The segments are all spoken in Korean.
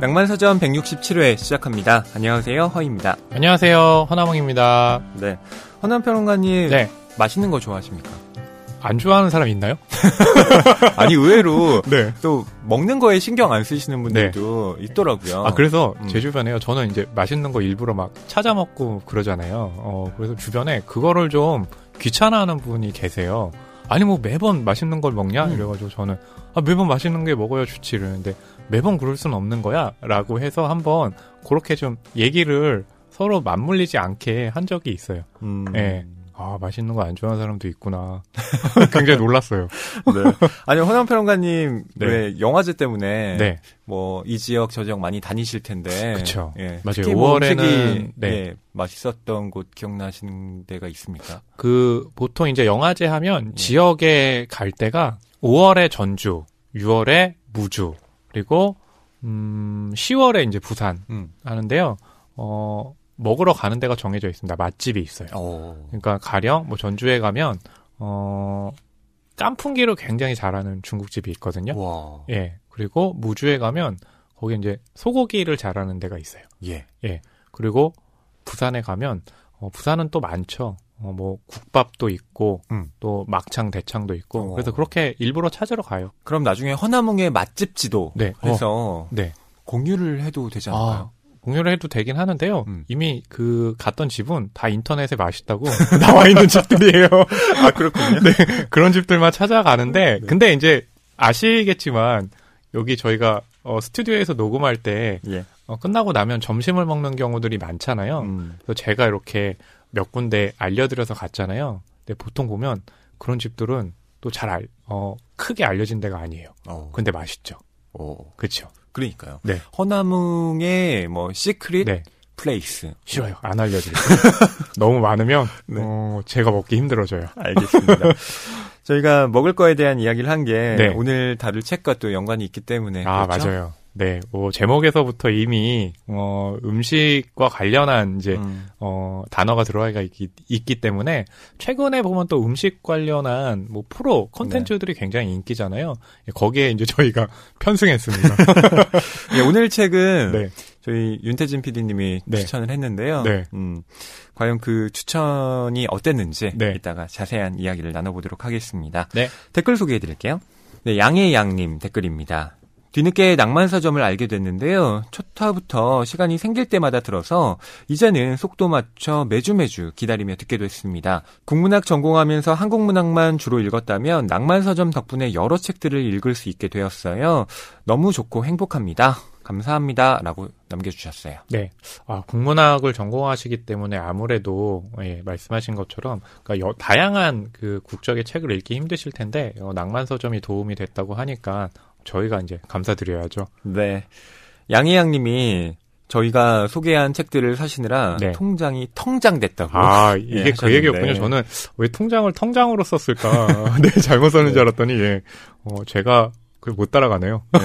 낭만서점 167회 시작합니다. 안녕하세요, 허입니다. 안녕하세요, 허나몽입니다. 네. 허남 평론가님, 네. 맛있는 거 좋아하십니까? 안 좋아하는 사람 있나요? 아니, 의외로 네. 또 먹는 거에 신경 안 쓰시는 분들도 있더라고요. 아, 그래서 음. 제 주변에요. 저는 이제 맛있는 거 일부러 막 찾아 먹고 그러잖아요. 어, 그래서 주변에 그거를 좀 귀찮아하는 분이 계세요. 아니, 뭐 매번 맛있는 걸 먹냐? 음. 이래가지고 저는, 아, 매번 맛있는 게 먹어야 좋지. 이러는데 매번 그럴 수는 없는 거야. 라고 해서 한번 그렇게 좀 얘기를 서로 맞물리지 않게 한 적이 있어요. 음. 네. 아, 맛있는 거 안 좋아하는 사람도 있구나. 굉장히 놀랐어요. 네. 아니, 허남 평론가님, 네. 왜 영화제 때문에 네. 뭐이 지역 저 지역 많이 다니실 텐데. 그쵸. 예. 맞아요. 특히 뭐 5월에는 음식이, 네. 예, 맛있었던 곳 기억나시는 데가 있습니까? 그 보통 이제 영화제 하면 예. 지역에 갈 때가 5월에 전주, 6월에 무주, 그리고 음 10월에 이제 부산 음. 하는데요. 어 먹으러 가는 데가 정해져 있습니다. 맛집이 있어요. 오. 그러니까 가령 뭐 전주에 가면 어 깐풍기를 굉장히 잘하는 중국집이 있거든요. 와. 예. 그리고 무주에 가면 거기 이제 소고기를 잘하는 데가 있어요. 예. 그리고 부산에 가면 어, 부산은 또 많죠. 어, 뭐 국밥도 있고 음. 또 막창 대창도 있고 어. 그래서 그렇게 일부러 찾으러 가요. 그럼 나중에 허나몽의 맛집 지도 네. 해서 네. 공유를 해도 되지 않을까요? 공유를 해도 되긴 하는데요. 음. 이미 그 갔던 집은 다 인터넷에 맛있다고 나와 있는 집들이에요. 아, 그렇군요. 네. 그런 집들만 찾아가는데 네. 근데 이제 아시겠지만 여기 저희가 어, 스튜디오에서 녹음할 때 예. 어, 끝나고 나면 점심을 먹는 경우들이 많잖아요. 음. 그래서 제가 이렇게 몇 군데 알려드려서 갔잖아요. 근데 보통 보면 그런 집들은 또 잘 알, 어, 크게 알려진 데가 아니에요. 어. 근데 맛있죠. 오. 그렇죠. 그러니까요. 네. 허나몽의 뭐 secret 네. place. 싫어요. 안 알려드릴게요. 너무 많으면 네. 어, 제가 먹기 힘들어져요. 알겠습니다. 저희가 먹을 거에 대한 이야기를 한게 네. 오늘 다룰 책과 또 연관이 있기 때문에 아 그렇죠? 맞아요. 네, 뭐 제목에서부터 이미 어, 음식과 관련한 이제 음. 어, 단어가 들어가 있기, 있기 때문에 최근에 보면 또 음식 관련한 뭐 프로 콘텐츠들이 굉장히 인기잖아요. 거기에 이제 저희가 편승했습니다. 예, 오늘 책은 네. 저희 윤태진 PD님이 네. 추천을 했는데요. 네. 음, 과연 그 추천이 어땠는지 네. 이따가 자세한 이야기를 나눠보도록 하겠습니다. 네. 댓글 소개해드릴게요. 네, 양의 양님 댓글입니다. 뒤늦게 낭만서점을 알게 됐는데요. 첫 화부터 시간이 생길 때마다 들어서 이제는 속도 맞춰 매주 매주 기다리며 듣게 됐습니다. 국문학 전공하면서 한국문학만 주로 읽었다면 낭만서점 덕분에 여러 책들을 읽을 수 있게 되었어요. 너무 좋고 행복합니다. 감사합니다. 라고 남겨주셨어요. 네. 아, 국문학을 전공하시기 때문에 아무래도, 예, 말씀하신 것처럼, 그러니까 여- 다양한 그 국적의 책을 읽기 힘드실 텐데, 어, 낭만서점이 도움이 됐다고 하니까, 저희가 이제 감사드려야죠. 네. 양희양님이 저희가 소개한 책들을 사시느라 네. 통장이 텅장됐다고. 아, 예, 이게 그 하셨는데. 얘기였군요. 저는 왜 통장을 통장으로 썼을까? 네, 잘못 썼는 줄 알았더니, 예, 어, 제가 그못 따라가네요. 네.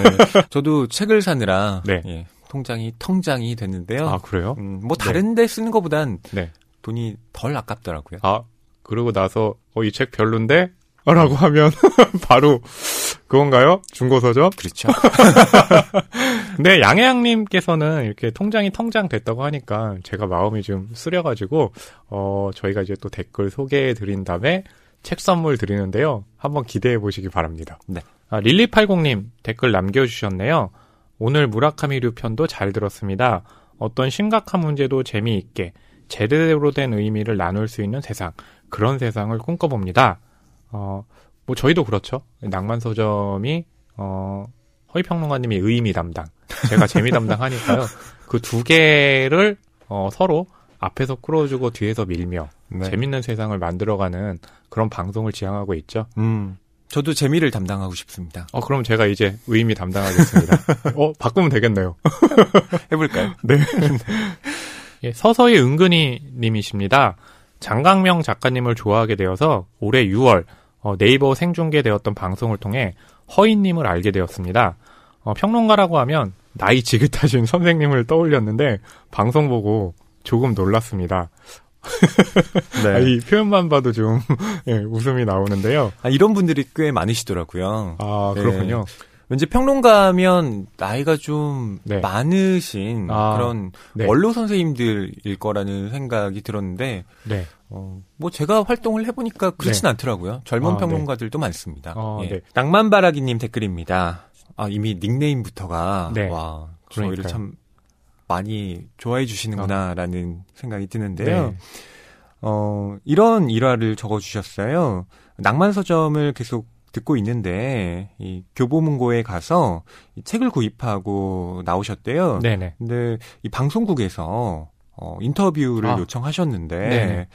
저도 책을 사느라 네. 예, 통장이 텅장이 됐는데요. 아, 그래요? 음, 뭐 다른 데 쓰는 것보단 네. 돈이 덜 아깝더라고요. 아, 그러고 나서, 어, 이 책 별론데? 라고 하면, 바로, 그건가요? 중고서점? 그렇죠. 근데 양해양님께서는 이렇게 통장이 통장 됐다고 하니까 제가 마음이 좀 쓰려가지고 어 저희가 이제 또 댓글 소개해 드린 다음에 책 선물 드리는데요. 한번 기대해 보시기 바랍니다. 네. 아, 릴리80님 댓글 남겨주셨네요. 오늘 무라카미류 편도 잘 들었습니다. 어떤 심각한 문제도 재미있게 제대로 된 의미를 나눌 수 있는 세상 그런 세상을 꿈꿔봅니다. 어, 뭐 저희도 그렇죠. 낭만 서점이 어, 허위 평론가님이 의미 담당, 제가 재미 담당 하니까요. 그 두 개를 어, 서로 앞에서 끌어주고 뒤에서 밀며 네. 재밌는 세상을 만들어가는 그런 방송을 지향하고 있죠. 음, 저도 재미를 담당하고 싶습니다. 어, 그럼 제가 이제 의미 담당하겠습니다. 어, 바꾸면 되겠네요. 해볼까요? 네. 예, 서서히 은근히 님이십니다. 장강명 작가님을 좋아하게 되어서 올해 6월 어, 네이버 생중계되었던 방송을 통해 허인님을 알게 되었습니다. 어, 평론가라고 하면 나이 지긋하신 선생님을 떠올렸는데 방송 보고 조금 놀랐습니다. 아, 이 표현만 봐도 좀 예, 웃음이 나오는데요. 아, 이런 분들이 꽤 많으시더라고요. 아 네. 그렇군요. 왠지 평론가면 나이가 좀 네. 많으신 아, 그런 네. 원로 선생님들일 거라는 생각이 들었는데 네. 어, 뭐 제가 활동을 해보니까 그렇진 네. 않더라고요. 젊은 아, 평론가들도 많습니다. 어, 예. 네. 낭만바라기님 댓글입니다. 아 이미 닉네임부터가 네. 와 저희를 그러니까요. 참 많이 좋아해 주시는구나라는 생각이 드는데요. 네. 어, 이런 일화를 적어주셨어요. 낭만서점을 계속 듣고 있는데, 이 교보문고에 가서 이 책을 구입하고 나오셨대요. 네네. 근데 이 방송국에서 어, 인터뷰를 아. 요청하셨는데, 네네.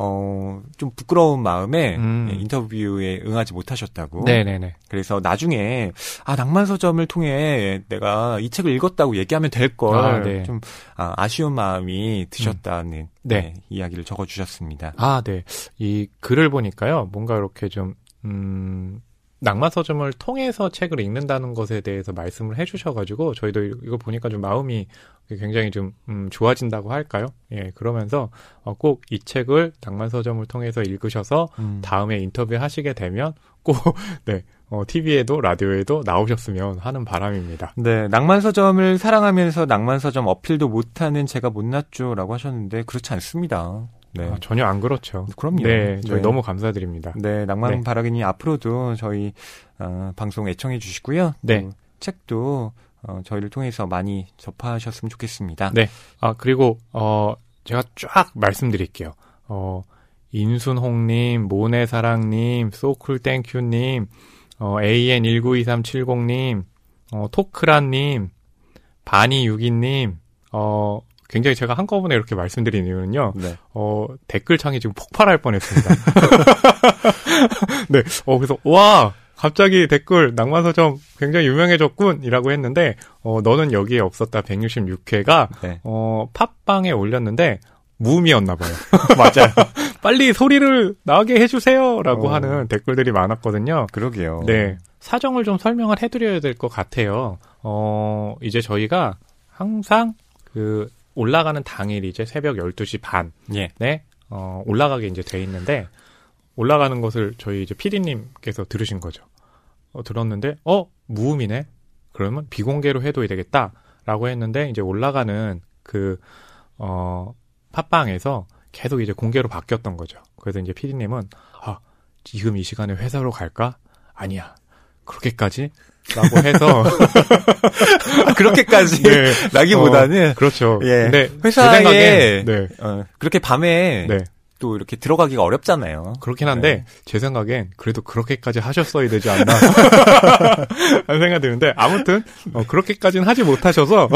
어, 좀 부끄러운 마음에 음. 예, 인터뷰에 응하지 못하셨다고. 네네네. 그래서 나중에 아 낭만서점을 통해 내가 이 책을 읽었다고 얘기하면 될걸 아, 네. 좀 아, 아쉬운 마음이 드셨다는 네. 네, 이야기를 적어주셨습니다. 아, 네. 이 글을 보니까요, 뭔가 이렇게 좀, 음, 낭만 서점을 통해서 책을 읽는다는 것에 대해서 말씀을 해주셔가지고, 저희도 이거 보니까 좀 마음이 굉장히 좀, 음, 좋아진다고 할까요? 예, 그러면서, 어, 꼭 이 책을 낭만 서점을 통해서 읽으셔서, 음. 다음에 인터뷰 하시게 되면, 꼭, 네, 어, TV에도, 라디오에도 나오셨으면 하는 바람입니다. 네, 낭만서점을 사랑하면서 낭만서점 어필도 못하는 제가 못났죠라고 하셨는데 그렇지 않습니다. 네, 아, 전혀 안 그렇죠. 그럼요. 네, 저희 네. 너무 감사드립니다. 네, 낭만 네. 바라기님 앞으로도 저희 어, 방송 애청해 주시고요. 네. 또 책도 어, 저희를 통해서 많이 접하셨으면 좋겠습니다. 네. 아, 그리고, 어, 제가 쫙 말씀드릴게요. 어, 인순홍님, 모네사랑님, 소쿨땡큐님, 어, AN192370님, 어, 토크라님, 바니유기님, 어, 굉장히 제가 한꺼번에 이렇게 말씀드린 이유는요, 네. 어, 댓글창이 지금 폭발할 뻔했습니다. 네, 어, 그래서, 와! 갑자기 댓글, 낭만서점 굉장히 유명해졌군! 이라고 했는데, 어, 너는 여기에 없었다 166회가, 네. 어, 팟빵에 올렸는데, 무음이었나 봐요. 맞아요. 빨리 소리를 나게 해주세요! 라고 어. 하는 댓글들이 많았거든요. 그러게요. 네. 사정을 좀 설명을 해드려야 될 것 같아요. 어, 이제 저희가 항상 그 올라가는 당일 이제 새벽 12시 반에 예. 어, 올라가게 이제 돼 있는데 올라가는 것을 저희 이제 PD님께서 들으신 거죠. 어, 들었는데 어 무음이네. 그러면 비공개로 해둬야 되겠다라고 했는데 이제 올라가는 그 어, 팟빵에서 계속 이제 공개로 바뀌었던 거죠. 그래서 이제 PD님은 아 지금 이 시간에 회사로 갈까? 아니야. 그렇게까지? 라고 해서 아, 그렇게까지 네. 라기보다는 그렇죠. 예. 근데 회사에- 제 생각엔 네. 어, 그렇게 밤에 네. 또 이렇게 들어가기가 어렵잖아요. 그렇긴 한데 제 생각엔 그래도 그렇게까지 하셨어야 되지 않나 하는 생각이 드는데 아무튼 어, 그렇게까지는 하지 못하셔서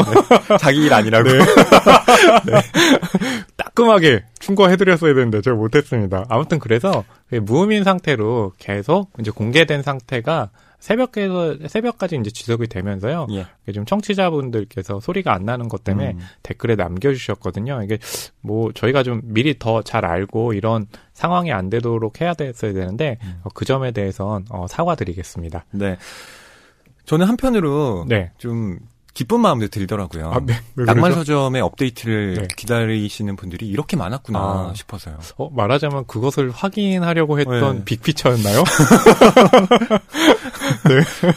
자기 일 아니라고. 네. 따끔하게 충고해드렸어야 되는데 제가 못했습니다. 아무튼 그래서 무음인 상태로 계속 이제 공개된 상태가 새벽에서 새벽까지 이제 지속이 되면서요. 예. 좀 청취자분들께서 소리가 안 나는 것 때문에 음. 댓글에 남겨주셨거든요. 이게 뭐 저희가 좀 미리 더 잘 알고 이런 상황이 안 되도록 해야 됐어야 되는데 음. 어, 그 점에 대해선 어, 사과드리겠습니다. 네. 저는 한편으로 네. 좀 기쁜 마음도 들더라고요. 아, 네. 낭만 서점의 업데이트를 네. 기다리시는 분들이 이렇게 많았구나 아. 싶어서요. 어, 말하자면 그것을 확인하려고 했던 네. 빅피처였나요?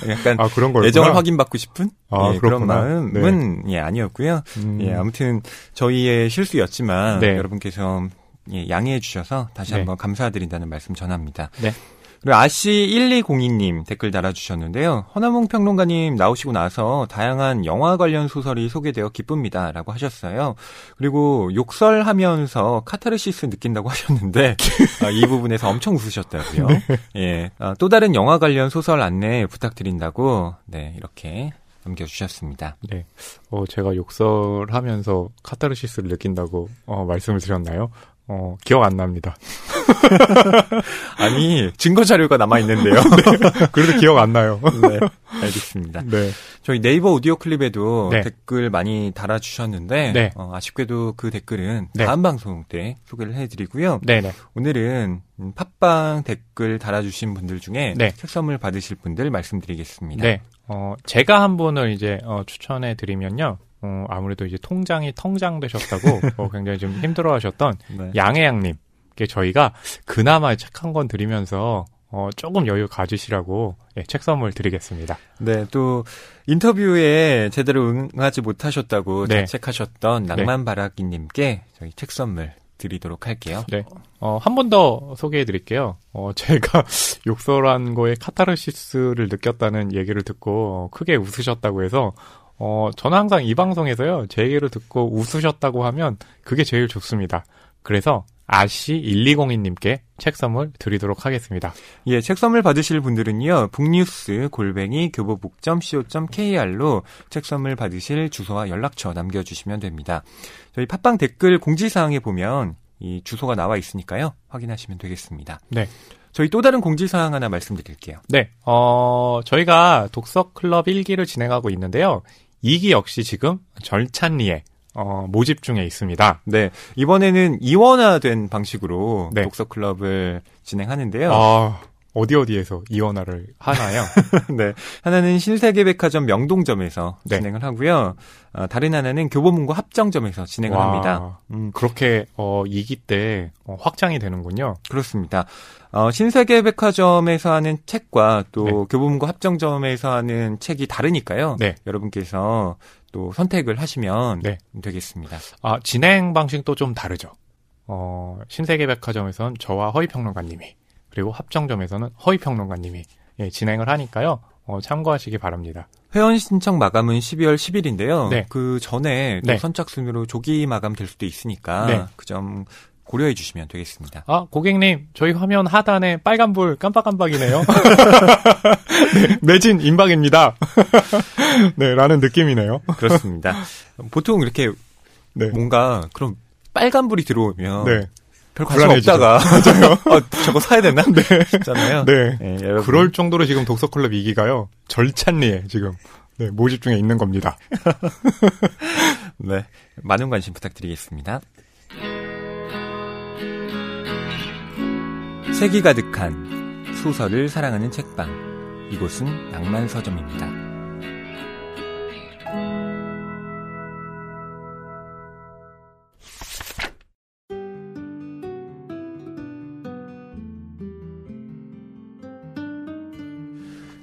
약간 아 그런 거였구나. 애정을 확인받고 싶은 아, 예, 그런. 마음은 예, 아니었고요. 음, 예, 아무튼 저희의 실수였지만 네. 여러분께서 예, 양해해 주셔서 다시 네. 한번 감사드린다는 말씀 전합니다. 네. 그리고 아씨1202님 댓글 달아주셨는데요. 허나몽 평론가님 나오시고 나서 다양한 영화 관련 소설이 소개되어 기쁩니다. 라고 하셨어요. 그리고 욕설하면서 카타르시스 느낀다고 하셨는데, 아, 이 부분에서 엄청 웃으셨다고요. 네. 예. 아, 또 다른 영화 관련 소설 안내 부탁드린다고, 네, 이렇게 남겨주셨습니다. 네. 어, 제가 욕설하면서 카타르시스를 느낀다고 어, 말씀을 드렸나요? 어, 기억 안 납니다. 아니, 증거 자료가 남아있는데요. 그래도 기억 안 나요. 네, 알겠습니다. 네. 저희 네이버 오디오 클립에도 네. 댓글 많이 달아주셨는데 네. 어, 아쉽게도 그 댓글은 네. 다음 방송 때 소개를 해드리고요. 네네. 오늘은 음, 팟빵 댓글 달아주신 분들 중에 네. 책 선물 받으실 분들 말씀드리겠습니다. 네. 어, 제가 한 분을 이제 어, 추천해 드리면요. 어, 아무래도 이제 통장이 텅장되셨다고 어, 굉장히 좀 힘들어 하셨던 네. 양해양님. 께 저희가 그나마 책 한 권 드리면서 어, 조금 여유 가지시라고 예, 책 선물 드리겠습니다. 네, 또 인터뷰에 제대로 응하지 못하셨다고 네. 자책하셨던 낭만바라기님께 저희 책 선물 드리도록 할게요. 네. 어, 한 번 더 소개해 드릴게요. 어, 제가 욕설한 거에 카타르시스를 느꼈다는 얘기를 듣고 어, 크게 웃으셨다고 해서 어, 저는 항상 이 방송에서요, 제 얘기를 듣고 웃으셨다고 하면 그게 제일 좋습니다. 그래서 아시1202님께 책 선물 드리도록 하겠습니다. 예, 책 선물 받으실 분들은요, 북뉴스 골뱅이 교보북.co.kr로 책 선물 받으실 주소와 연락처 남겨 주시면 됩니다. 저희 팟빵 댓글 공지 사항에 보면 이 주소가 나와 있으니까요, 확인하시면 되겠습니다. 네. 저희 또 다른 공지사항 하나 말씀드릴게요. 네, 어, 저희가 독서클럽 1기를 진행하고 있는데요. 2기 역시 지금 절찬리에 어, 모집 중에 있습니다. 네, 이번에는 이원화된 방식으로 네. 독서 클럽을 진행하는데요. 아, 어디 어디에서 이원화를 하나요? 네. 하나는 신세계 백화점 명동점에서 네. 진행을 하고요. 어, 다른 하나는 교보문고 합정점에서 진행을 와, 합니다. 음, 그렇게 어, 2기 때 어, 확장이 되는군요. 그렇습니다. 어, 신세계 백화점에서 하는 책과 또 네. 교보문고 합정점에서 하는 책이 다르니까요. 네. 여러분께서 또 선택을 하시면 네. 되겠습니다. 아, 진행 방식도 좀 다르죠. 어, 신세계 백화점에서는 저와 허위평론가님이, 그리고 합정점에서는 허위평론가님이 예, 진행을 하니까요. 어, 참고하시기 바랍니다. 회원 신청 마감은 12월 10일인데요. 네. 그 전에 또 네. 선착순으로 조기 마감될 수도 있으니까 네. 그점 고려해 주시면 되겠습니다. 아, 고객님, 저희 화면 하단에 빨간불 깜빡깜빡이네요. 네, 매진 임박입니다. 네, 라는 느낌이네요. 그렇습니다. 보통 이렇게 네. 뭔가 그런 빨간 불이 들어오면 네. 별 관심 불안해지죠. 없다가 어, 저거 사야 되나 싶잖아요. 네. 네, 여러분. 그럴 정도로 지금 독서 클럽 2기가요. 절찬리에 지금 네, 모집 중에 있는 겁니다. 네, 많은 관심 부탁드리겠습니다. 색이 가득한 소설을 사랑하는 책방. 이곳은 낭만 서점입니다.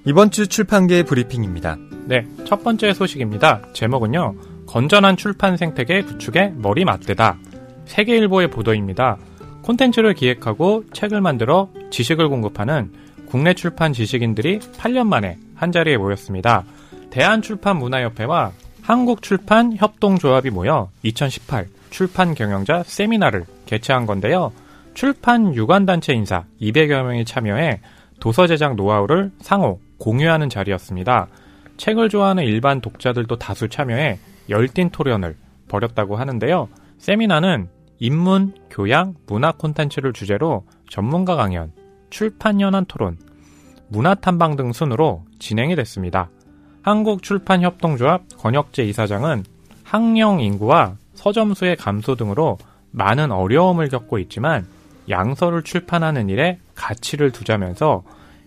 이번 주 출판계 브리핑입니다. 네, 첫 번째 소식입니다. 제목은요. 건전한 출판 생태계 구축에 머리 맞대다. 세계일보의 보도입니다. 콘텐츠를 기획하고 책을 만들어 지식을 공급하는 국내 출판 지식인들이 8년 만에 한자리에 모였습니다. 대한출판문화협회와 한국출판협동조합이 모여 2018 출판 경영자 세미나를 개최한 건데요. 출판 유관단체 인사 200여 명이 참여해 도서 제작 노하우를 상호 공유하는 자리였습니다. 책을 좋아하는 일반 독자들도 다수 참여해 열띤 토론을 벌였다고 하는데요. 세미나는 인문, 교양, 문화 콘텐츠를 주제로 전문가 강연, 출판 연한 토론, 문화 탐방 등 순으로 진행이 됐습니다. 한국출판협동조합 권혁재 이사장은 학령 인구와 서점 수의 감소 등으로 많은 어려움을 겪고 있지만 양서를 출판하는 일에 가치를 두자면서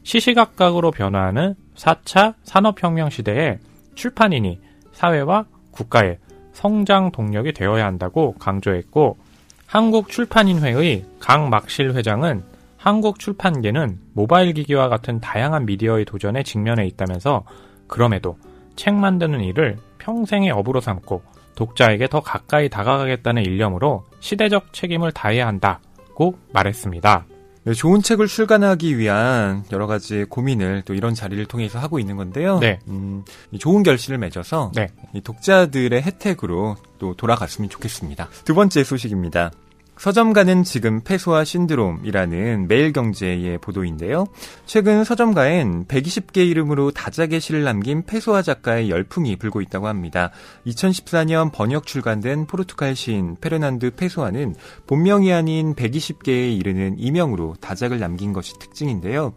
시시각각으로 변화하는 4차 산업혁명 시대에 출판인이 사회와 국가의 성장 동력이 되어야 한다고 강조했고 한국출판인회의 강막실 회장은 한국 출판계는 모바일 기기와 같은 다양한 미디어의 도전에 직면해 있다면서 그럼에도 책 만드는 일을 평생의 업으로 삼고 독자에게 더 가까이 다가가겠다는 일념으로 시대적 책임을 다해야 한다고 말했습니다. 네, 좋은 책을 출간하기 위한 여러 가지 고민을 또 이런 자리를 통해서 하고 있는 건데요. 네. 음, 이 좋은 결실을 맺어서 네. 이 독자들의 혜택으로 또 돌아갔으면 좋겠습니다. 두 번째 소식입니다. 서점가는 지금 패소화 신드롬이라는 매일경제의 보도인데요. 최근 서점가엔 120개 이름으로 다작의 시를 남긴 패소화 작가의 열풍이 불고 있다고 합니다. 2014년 번역 출간된 포르투갈 시인 페르난드 페소아는 본명이 아닌 120개에 이르는 이명으로 다작을 남긴 것이 특징인데요.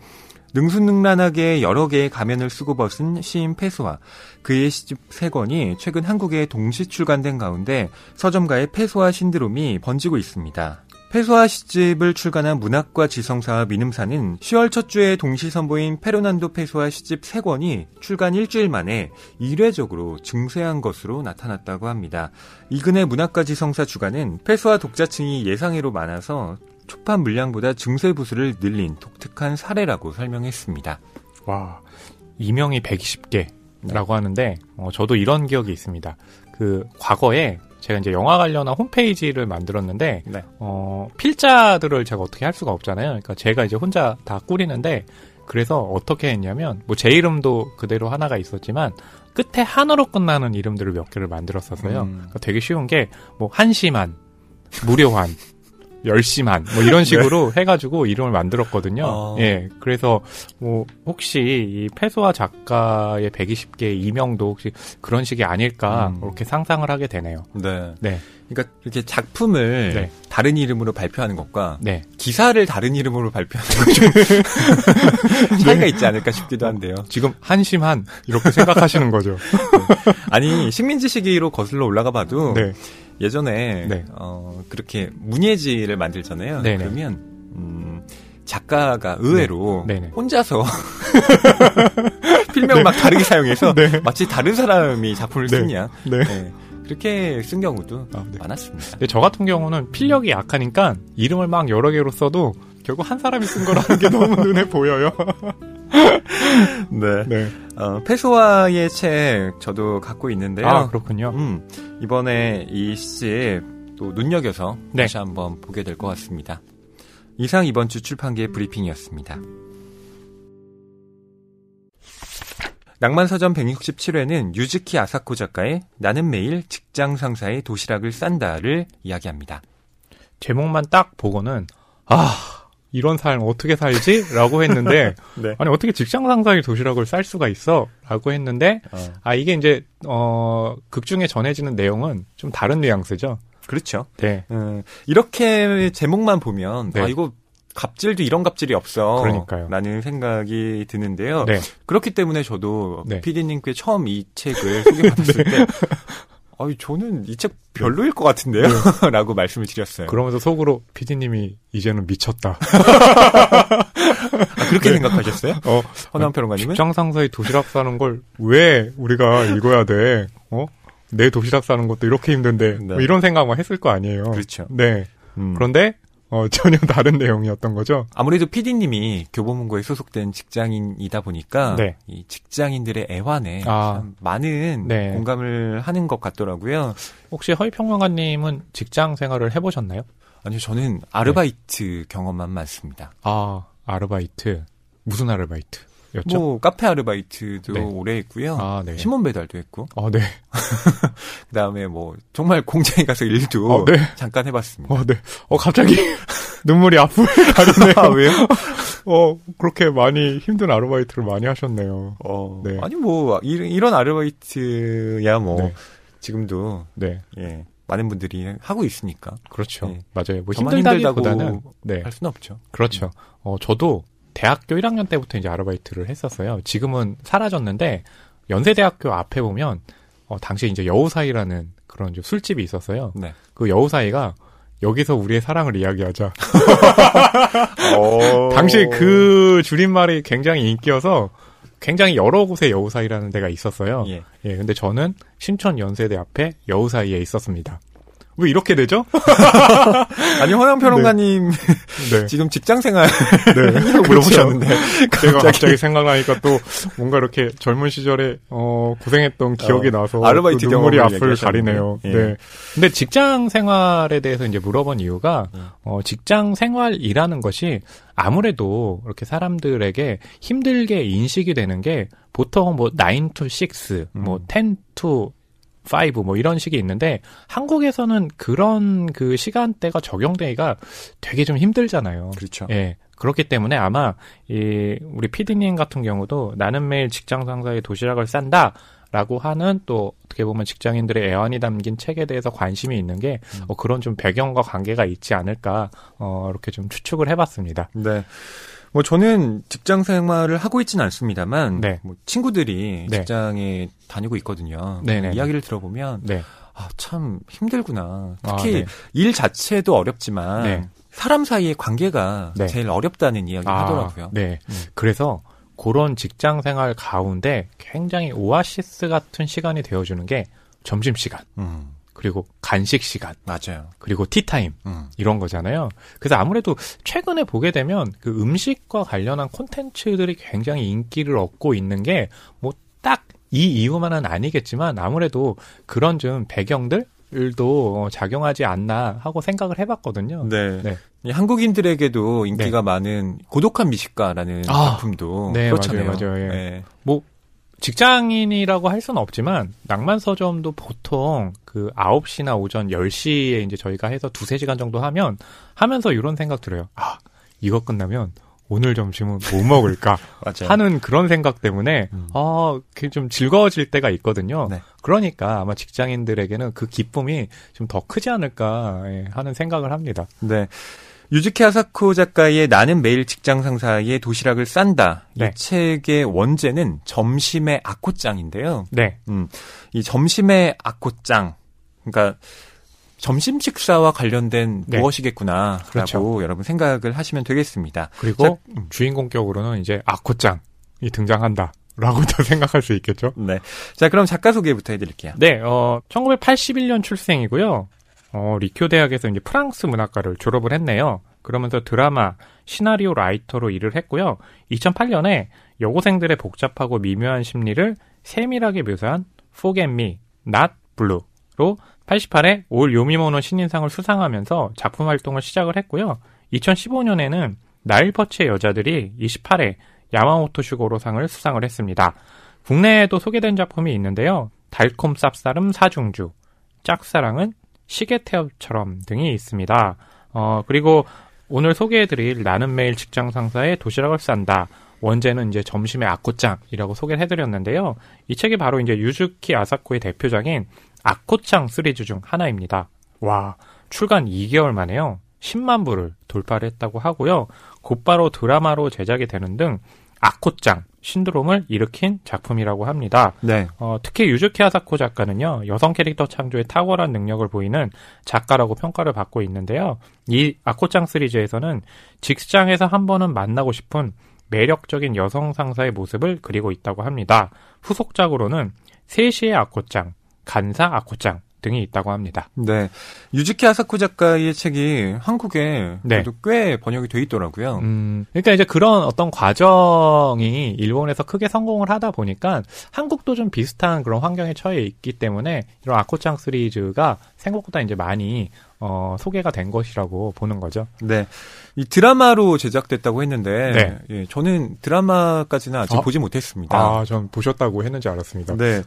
능수능란하게 여러 개의 가면을 쓰고 벗은 시인 페소아. 그의 시집 3권이 최근 한국에 동시 출간된 가운데 서점가의 페소아 신드롬이 번지고 있습니다. 페소아 시집을 출간한 문학과 지성사와 민음사는 10월 첫 주에 동시 선보인 페르난도 페소아 시집 3권이 출간 일주일 만에 이례적으로 증세한 것으로 나타났다고 합니다. 이근의 문학과 지성사 주간은 페소아 독자층이 예상외로 많아서 출판 물량보다 증세 부수를 늘린 독특한 사례라고 설명했습니다. 와, 이명이 120개라고 하는데, 어, 저도 이런 기억이 있습니다. 그, 과거에 제가 이제 영화 관련한 홈페이지를 만들었는데, 네. 어, 필자들을 제가 어떻게 할 수가 없잖아요. 그러니까 제가 이제 혼자 다 꾸리는데, 그래서 어떻게 했냐면, 뭐 제 이름도 그대로 하나가 있었지만, 끝에 한어로 끝나는 이름들을 몇 개를 만들었었어요. 음. 그러니까 되게 쉬운 게, 뭐, 한시만, 무료한, 열시만, 뭐 이런 식으로 해가지고 이름을 만들었거든요. 어. 예. 그래서, 뭐, 혹시 이 패소아 작가의 120개 이명도 혹시 그런 식이 아닐까, 음. 그렇게 상상을 하게 되네요. 네. 네. 그러니까 이렇게 작품을 네. 다른 이름으로 발표하는 것과 네. 기사를 다른 이름으로 발표하는 것좀 차이가 있지 않을까 싶기도 한데요. 지금 한심한, 이렇게 생각하시는 거죠. 아니 식민지 시기로 거슬러 올라가 봐도 네. 예전에 네. 어, 그렇게 문예지를 만들잖아요. 네네. 그러면 음, 작가가 의외로 네. 네네. 혼자서 필명 막 다르게 사용해서 네. 마치 다른 사람이 작품을 네. 쓰냐 네. 네. 그렇게 쓴 경우도 아, 네. 많았습니다. 저 같은 경우는 필력이 약하니까 이름을 막 여러 개로 써도 결국 한 사람이 쓴 거라는 게 너무 눈에 보여요. 네. 네. 어, 페소아의 책 저도 갖고 있는데요. 아, 그렇군요. 음, 이번에 이시또 눈여겨서 네. 다시 한번 보게 될 것 같습니다. 이상 이번 주 출판계 브리핑이었습니다. 낭만서점 167회는 유즈키 아사코 작가의 나는 매일 직장 상사의 도시락을 싼다를 이야기합니다. 제목만 딱 보고는 아 이런 삶 어떻게 살지? 라고 했는데 네. 아니 어떻게 직장 상사의 도시락을 쌀 수가 있어? 라고 했는데 아 이게 이제 어 극 중에 전해지는 내용은 좀 다른 뉘앙스죠. 그렇죠. 네. 음, 이렇게 제목만 보면 네. 아 이거 갑질도 이런 갑질이 없어. 그러니까요. 라는 생각이 드는데요. 네. 그렇기 때문에 저도 네. PD님께 처음 이 책을 소개받았을 때, 아이 저는 이 책 별로일 것 같은데요? 라고 말씀을 드렸어요. 그러면서 속으로 PD님이 이제는 미쳤다. 아, 그렇게 생각하셨어요? 어, 허남 평론가님은? 직장 상사의 도시락 싸는 걸 왜 우리가 읽어야 돼? 어? 내 도시락 싸는 것도 이렇게 힘든데 네. 뭐 이런 생각만 했을 거 아니에요. 그렇죠. 네. 음. 그런데 어, 전혀 다른 내용이었던 거죠. 아무래도 PD님이 교보문고에 소속된 직장인이다 보니까 네. 이 직장인들의 애환에 아. 참 많은 네. 공감을 하는 것 같더라고요. 혹시 허위평론가님은 직장 생활을 해보셨나요? 아니요, 저는 아르바이트 경험만 많습니다. 아 아르바이트 무슨 아르바이트 였죠? 뭐 카페 아르바이트도 네. 오래 했고요. 아 네. 신문 배달도 했고 아 네. 그다음에 뭐 정말 공장에 가서 일도 어, 네. 잠깐 해봤습니다. 어 네. 어 갑자기 눈물이 앞을 가리네요. 아, 왜요? 어 그렇게 많이 힘든 아르바이트를 많이 하셨네요. 어, 네. 아니 뭐 이, 이런 아르바이트야 뭐 네. 지금도 네. 예, 많은 분들이 하고 있으니까 그렇죠. 네. 맞아요. 뭐 힘들다기보다는 네. 할 수는 없죠. 그렇죠. 어, 저도 대학교 1학년 때부터 이제 아르바이트를 했었어요. 지금은 사라졌는데 연세대학교 앞에 보면 어, 당시에 이제 여우사이라는 그런 좀 술집이 있었어요. 네. 그 여우사이가 여기서 우리의 사랑을 이야기하자. 어... 당시에 그 줄임말이 굉장히 인기여서 굉장히 여러 곳에 여우사이라는 데가 있었어요. 예. 예, 근데 저는 신촌 연세대 앞에 여우사이에 있었습니다. 왜 이렇게 되죠? 아니 허영 평론가님 네. 지금 직장 생활 네. 물어보셨는데 제가 갑자기 생각나니까 또 뭔가 이렇게 젊은 시절에 어 고생했던 기억이 어, 나서 아르바이트 또 눈물이 앞을. 가리네요. 예. 네. 근데 직장 생활에 대해서 이제 물어본 이유가 예. 어 직장 생활이라는 것이 아무래도 이렇게 사람들에게 힘들게 인식이 되는 게 보통 뭐 9 to 6, 뭐 음. 10 to 5, 뭐 이런 식이 있는데 한국에서는 그런 그 시간대가 적용되기가 되게 좀 힘들잖아요. 그렇죠. 예. 그렇기 때문에 아마 이 우리 피디님 같은 경우도 나는 매일 직장 상사의 도시락을 싼다 라고 하는 또 어떻게 보면 직장인들의 애환이 담긴 책에 대해서 관심이 있는 게 음. 어, 그런 좀 배경과 관계가 있지 않을까 어, 이렇게 좀 추측을 해봤습니다. 네. 뭐 저는 직장 생활을 하고 있지는 않습니다만 네. 뭐 친구들이 네. 직장에 다니고 있거든요. 네네네. 이야기를 들어보면 네. 아, 참 힘들구나. 아, 특히 네. 일 자체도 어렵지만 네. 사람 사이의 관계가 네. 제일 어렵다는 이야기를 하더라고요. 네. 음. 그래서 그런 직장 생활 가운데 굉장히 오아시스 같은 시간이 되어주는 게 점심 시간. 음. 그리고 간식 시간, 맞아요. 그리고 티타임 음. 이런 거잖아요. 그래서 아무래도 최근에 보게 되면 그 음식과 관련한 콘텐츠들이 굉장히 인기를 얻고 있는 게 뭐 딱 이 이유만은 아니겠지만 아무래도 그런 좀 배경들도 작용하지 않나 하고 생각을 해봤거든요. 네. 네. 이 한국인들에게도 인기가 많은 고독한 미식가라는 아, 작품도 네, 그렇잖아요. 맞아요, 맞아요, 예. 네. 뭐 직장인이라고 할 수는 없지만 낭만 서점도 보통 그 9시나 오전 10시에 이제 저희가 해서 두세 시간 정도 하면 하면서 이런 생각 들어요. 아, 이거 끝나면 오늘 점심은 뭐 먹을까 맞아요. 하는 그런 생각 때문에 음. 아, 좀 즐거워질 때가 있거든요. 네. 그러니까 아마 직장인들에게는 그 기쁨이 좀 더 크지 않을까 예, 하는 생각을 합니다. 네. 유즈키 아사코 작가의 나는 매일 직장 상사의 도시락을 싼다. 네. 이 책의 원제는 점심의 아코짱인데요. 네. 음, 이 점심의 아코짱. 그러니까 점심 식사와 관련된 네. 무엇이겠구나라고 그렇죠. 여러분 생각을 하시면 되겠습니다. 그리고 자, 음. 주인공격으로는 이제 아코짱이 등장한다. 라고 도 생각할 수 있겠죠. 네. 자, 그럼 작가 소개부터 해드릴게요. 네, 어, 1981년 출생이고요. 어, 리쿄 대학에서 이제 프랑스 문학과를 졸업을 했네요. 그러면서 드라마, 시나리오 라이터로 일을 했고요. 2008년에 여고생들의 복잡하고 미묘한 심리를 세밀하게 묘사한 Forget Me, Not Blue로 88회 올 요미모노 신인상을 수상하면서 작품 활동을 시작을 했고요. 2015년에는 나일퍼치의 여자들이 28회 야마모토 슈고로상을 수상을 했습니다. 국내에도 소개된 작품이 있는데요. 달콤 쌉싸름 사중주, 짝사랑은 시계태엽처럼 등이 있습니다. 어, 그리고 오늘 소개해드릴 나는 매일 직장 상사의 도시락을 싼다. 원제는 이제 점심의 아코짱이라고 소개를 해드렸는데요. 이 책이 바로 이제 유즈키 아사코의 대표작인 아코짱 시리즈 중 하나입니다. 와, 출간 2개월 만에요. 10만 부를 돌파를 했다고 하고요. 곧바로 드라마로 제작이 되는 등 아코짱 신드롬을 일으킨 작품이라고 합니다. 네. 어, 특히 유즈키 아사코 작가는요, 여성 캐릭터 창조에 탁월한 능력을 보이는 작가라고 평가를 받고 있는데요. 이 아코짱 시리즈에서는 직장에서 한 번은 만나고 싶은 매력적인 여성 상사의 모습을 그리고 있다고 합니다. 후속작으로는 세시의 아코짱, 간사 아코짱 등이 있다고 합니다. 네. 유즈키 아사코 작가의 책이 한국에 네. 그래도 꽤 번역이 돼 있더라고요. 음, 그러니까 이제 그런 어떤 과정이 일본에서 크게 성공을 하다 보니까 한국도 좀 비슷한 그런 환경에 처해 있기 때문에 이런 아코짱 시리즈가 생각보다 이제 많이 어, 소개가 된 것이라고 보는 거죠. 네. 이 드라마로 제작됐다고 했는데 네. 예, 저는 드라마까지는 아직 아. 보지 못했습니다. 아, 전 보셨다고 했는지 알았습니다. 네.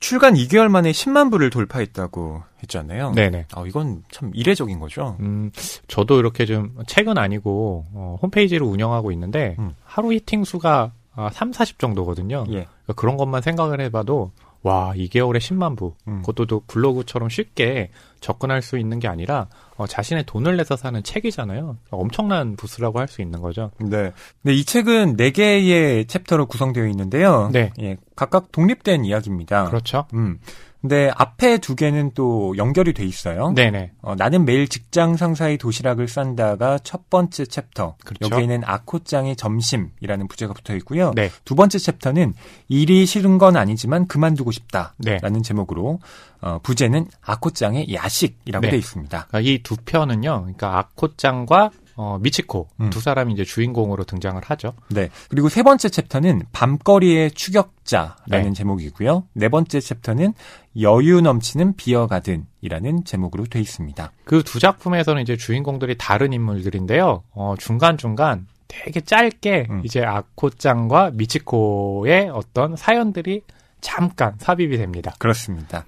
출간 2개월 만에 10만 부를 돌파했다고 했잖아요. 네네. 아, 이건 참 이례적인 거죠. 음, 저도 이렇게 좀 책은 아니고 어, 홈페이지를 운영하고 있는데 음. 하루 히팅 수가 아, 3, 40 정도거든요. 예. 그러니까 그런 것만 생각을 해봐도 와 2개월에 10만 부 음. 그것도 또 블로그처럼 쉽게 접근할 수 있는 게 아니라 어, 자신의 돈을 내서 사는 책이잖아요. 엄청난 부수라고 할 수 있는 거죠. 네. 네, 이 책은 4개의 챕터로 구성되어 있는데요. 네. 예, 각각 독립된 이야기입니다. 그렇죠. 음. 근데 앞에 두 개는 또 연결이 돼 있어요. 네네. 어, 나는 매일 직장 상사의 도시락을 싼다가 첫 번째 챕터. 그렇죠. 여기에는 아코짱의 점심이라는 부제가 붙어 있고요. 네. 두 번째 챕터는 일이 싫은 건 아니지만 그만두고 싶다라는 네. 제목으로 어, 부제는 아코짱의 야식이라고 네. 돼 있습니다. 그러니까 이두 편은요. 그러니까 아코짱과 어, 미치코 음. 두 사람이 이제 주인공으로 등장을 하죠. 네. 그리고 세 번째 챕터는 밤거리의 추격자라는 네. 제목이고요. 네 번째 챕터는 여유 넘치는 비어 가든이라는 제목으로 돼 있습니다. 그 두 작품에서는 이제 주인공들이 다른 인물들인데요. 어, 중간 중간 되게 짧게 음. 이제 아코짱과 미치코의 어떤 사연들이 잠깐 삽입이 됩니다. 그렇습니다.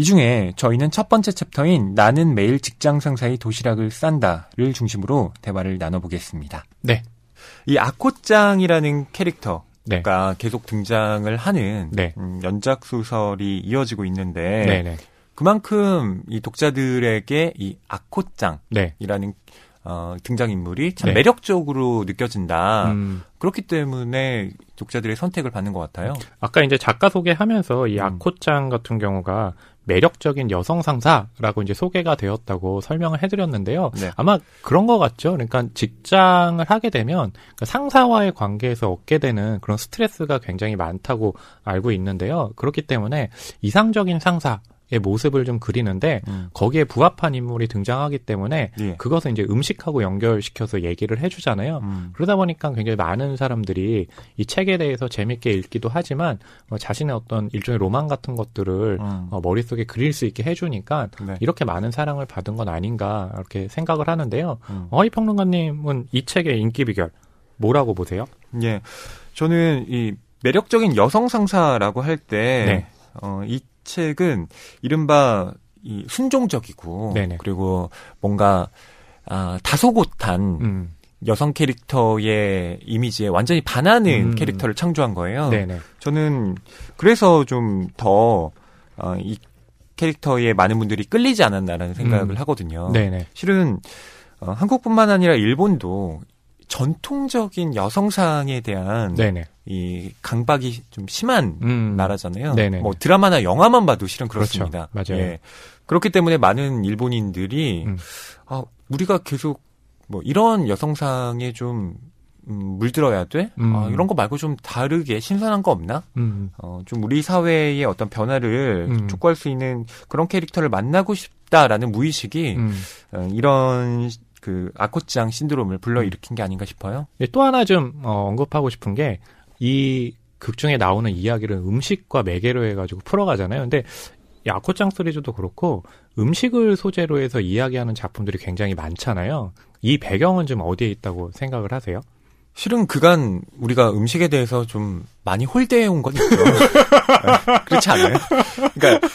이 중에 저희는 첫 번째 챕터인 나는 매일 직장 상사의 도시락을 싼다를 중심으로 대화를 나눠보겠습니다. 네. 이 아코짱이라는 캐릭터가 네. 계속 등장을 하는 네. 음, 연작 소설이 이어지고 있는데 네네. 그만큼 이 독자들에게 이 아코짱이라는 네. 어, 등장 인물이 참 네. 매력적으로 느껴진다. 음, 그렇기 때문에 독자들의 선택을 받는 것 같아요. 아까 이제 작가 소개하면서 이 음. 아코짱 같은 경우가 매력적인 여성 상사라고 이제 소개가 되었다고 설명을 해드렸는데요. 네. 아마 그런 것 같죠. 그러니까 직장을 하게 되면 그 상사와의 관계에서 얻게 되는 그런 스트레스가 굉장히 많다고 알고 있는데요. 그렇기 때문에 이상적인 상사, 모습을 좀 그리는데 음. 거기에 부합한 인물이 등장하기 때문에 예. 그것을 이제 음식하고 연결시켜서 얘기를 해주잖아요. 음. 그러다 보니까 굉장히 많은 사람들이 이 책에 대해서 재밌게 읽기도 하지만 어, 자신의 어떤 일종의 로망 같은 것들을 음. 어, 머릿속에 그릴 수 있게 해주니까 네. 이렇게 많은 사랑을 받은 건 아닌가 이렇게 생각을 하는데요. 음. 어이 평론가님은 이 책의 인기 비결 뭐라고 보세요? 예. 저는 이 매력적인 여성 상사라고 할 때, 네. 어, 이 책은 이른바 이 순종적이고, 네네. 그리고 뭔가, 아, 다소곳한 음, 여성 캐릭터의 이미지에 완전히 반하는 음. 캐릭터를 창조한 거예요. 네네. 저는 그래서 좀 더, 어, 이 캐릭터에 많은 분들이 끌리지 않았나라는 생각을 음. 하거든요. 네네. 실은 어, 한국뿐만 아니라 일본도 전통적인 여성상에 대한 네네. 이 강박이 좀 심한 음, 나라잖아요. 네네. 뭐 드라마나 영화만 봐도 실은 그렇습니다. 그렇죠. 맞아요. 예. 그렇기 때문에 많은 일본인들이 음. 아, 우리가 계속 뭐 이런 여성상에 좀 음, 물들어야 돼? 음. 아, 이런 거 말고 좀 다르게 신선한 거 없나? 음, 어, 좀 우리 사회의 어떤 변화를 음. 촉구할 수 있는 그런 캐릭터를 만나고 싶다라는 무의식이 음. 어, 이런 그 아코짱 신드롬을 불러일으킨 게 아닌가 싶어요. 네, 또 하나 좀 어, 언급하고 싶은 게 이 극 중에 나오는 이야기를 음식과 매개로 해가지고 풀어가잖아요. 근데 이 아코짱 시리즈도 그렇고 음식을 소재로 해서 이야기하는 작품들이 굉장히 많잖아요. 이 배경은 좀 어디에 있다고 생각을 하세요? 실은 그간 우리가 음식에 대해서 좀 많이 홀대해 온 건 있죠. 그렇지 않아요? 그러니까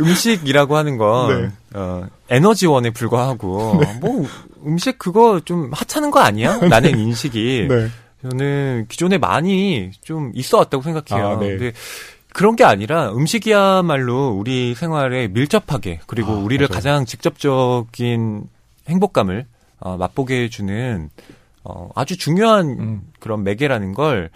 음식이라고 하는 건 네. 어, 에너지원에 불과하고 뭐 음식 그거 좀 하찮은 거 아니야? 라는 인식이 네. 저는 기존에 많이 좀 있어 왔다고 생각해요. 아, 네. 근데 그런 게 아니라 음식이야말로 우리 생활에 밀접하게 그리고 아, 우리를 맞아요. 가장 직접적인 행복감을 어, 맛보게 해주는 어, 아주 중요한 음. 그런 매개라는 걸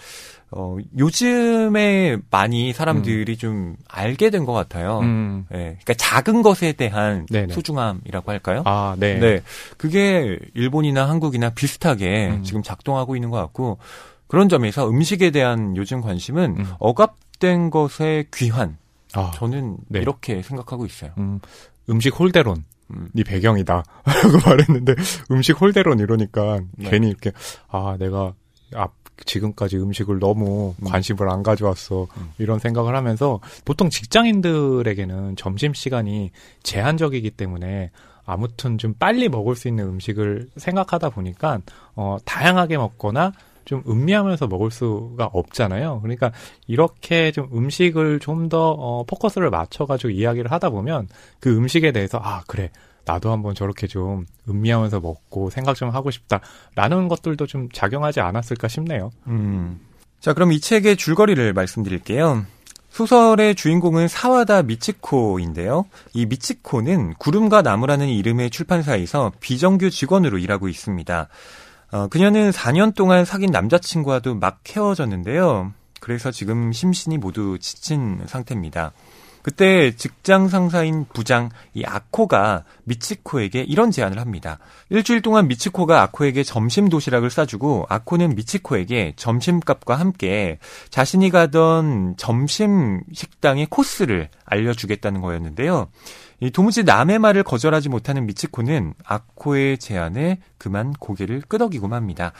어, 요즘에 많이 사람들이 좀 알게 된 것 같아요. 음. 예, 그러니까 작은 것에 대한 네네. 소중함이라고 할까요? 아, 네. 네. 그게 일본이나 한국이나 비슷하게 음. 지금 작동하고 있는 것 같고 그런 점에서 음식에 대한 요즘 관심은 음. 억압된 것의 귀한 아, 저는 네. 이렇게 생각하고 있어요. 음, 음식 홀대론. 음. 이 배경이다. 라고 말했는데, 음식 홀대론 이러니까, 네. 괜히 이렇게, 아, 내가, 앞, 지금까지 음식을 너무 음. 관심을 안 가져왔어. 음. 이런 생각을 하면서, 보통 직장인들에게는 점심시간이 제한적이기 때문에, 아무튼 좀 빨리 먹을 수 있는 음식을 생각하다 보니까, 어, 다양하게 먹거나, 좀 음미하면서 먹을 수가 없잖아요. 그러니까 이렇게 좀 음식을 좀더 어, 포커스를 맞춰가지고 이야기를 하다 보면 그 음식에 대해서 아 그래 나도 한번 저렇게 좀 음미하면서 먹고 생각 좀 하고 싶다라는 것들도 좀 작용하지 않았을까 싶네요. 음. 자, 그럼 이 책의 줄거리를 말씀드릴게요. 소설의 주인공은 사와다 미치코인데요. 이 미치코는 구름과 나무라는 이름의 출판사에서 비정규 직원으로 일하고 있습니다. 어, 그녀는 4년 동안 사귄 남자친구와도 막 헤어졌는데요. 그래서 지금 심신이 모두 지친 상태입니다. 그때 직장 상사인 부장 이 아코가 미치코에게 이런 제안을 합니다. 일주일 동안 미치코가 아코에게 점심 도시락을 싸주고 아코는 미치코에게 점심값과 함께 자신이 가던 점심 식당의 코스를 알려주겠다는 거였는데요. 이 도무지 남의 말을 거절하지 못하는 미치코는 아코의 제안에 그만 고개를 끄덕이고 맙니다.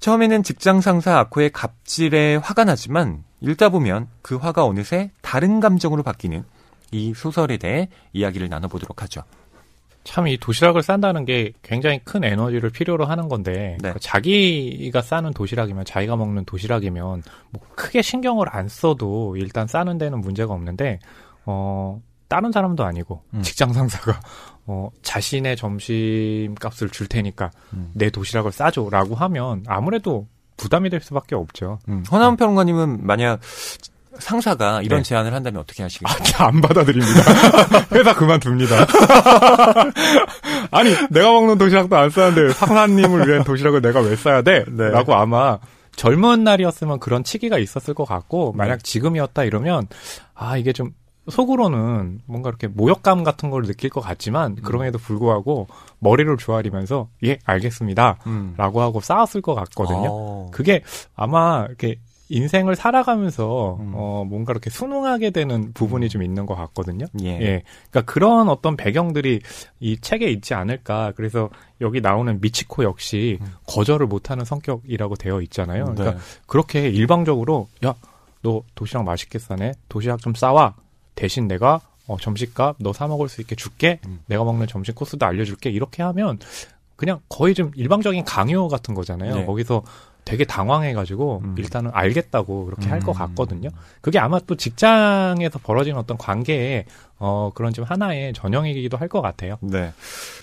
처음에는 직장 상사 아코의 갑질에 화가 나지만 읽다 보면 그 화가 어느새 다른 감정으로 바뀌는 이 소설에 대해 이야기를 나눠보도록 하죠. 참 이 도시락을 싼다는 게 굉장히 큰 에너지를 필요로 하는 건데 네. 그 자기가 싸는 도시락이면 자기가 먹는 도시락이면 뭐 크게 신경을 안 써도 일단 싸는 데는 문제가 없는데 어 다른 사람도 아니고 음. 직장 상사가 어 자신의 점심 값을 줄 테니까 음. 내 도시락을 싸줘라고 하면 아무래도 부담이 될 수밖에 없죠. 음, 허나운 평론가님은 만약 상사가 이런 네. 제안을 한다면 어떻게 하시겠어요? 아, 안 받아들입니다. 회사 그만둡니다. 아니, 내가 먹는 도시락도 안 싸는데 상사님을 위한 도시락을 내가 왜 싸야 돼? 네. 라고 아마 젊은 날이었으면 그런 치기가 있었을 것 같고, 만약 지금이었다 이러면, 아, 이게 좀 속으로는 뭔가 이렇게 모욕감 같은 걸 느낄 것 같지만, 그럼에도 불구하고 머리를 조아리면서, 예, 알겠습니다. 음. 라고 하고 싸웠을 것 같거든요. 어. 그게 아마 이렇게 인생을 살아가면서 음. 어 뭔가 이렇게 순응하게 되는 부분이 좀 있는 것 같거든요. 예. 예. 그러니까 그런 어떤 배경들이 이 책에 있지 않을까. 그래서 여기 나오는 미치코 역시 음. 거절을 못하는 성격이라고 되어 있잖아요. 그러니까 네. 그렇게 일방적으로 야 너 도시락 맛있게 싸네. 도시락 좀 싸와. 대신 내가 어, 점심값 너 사 먹을 수 있게 줄게. 음. 내가 먹는 점심 코스도 알려줄게. 이렇게 하면 그냥 거의 좀 일방적인 강요 같은 거잖아요. 네. 거기서 되게 당황해가지고 음. 일단은 알겠다고 그렇게 할것 음. 같거든요. 그게 아마 또 직장에서 벌어지는 어떤 관계에 어 그런 좀 하나의 전형이기도 할 것 같아요. 네.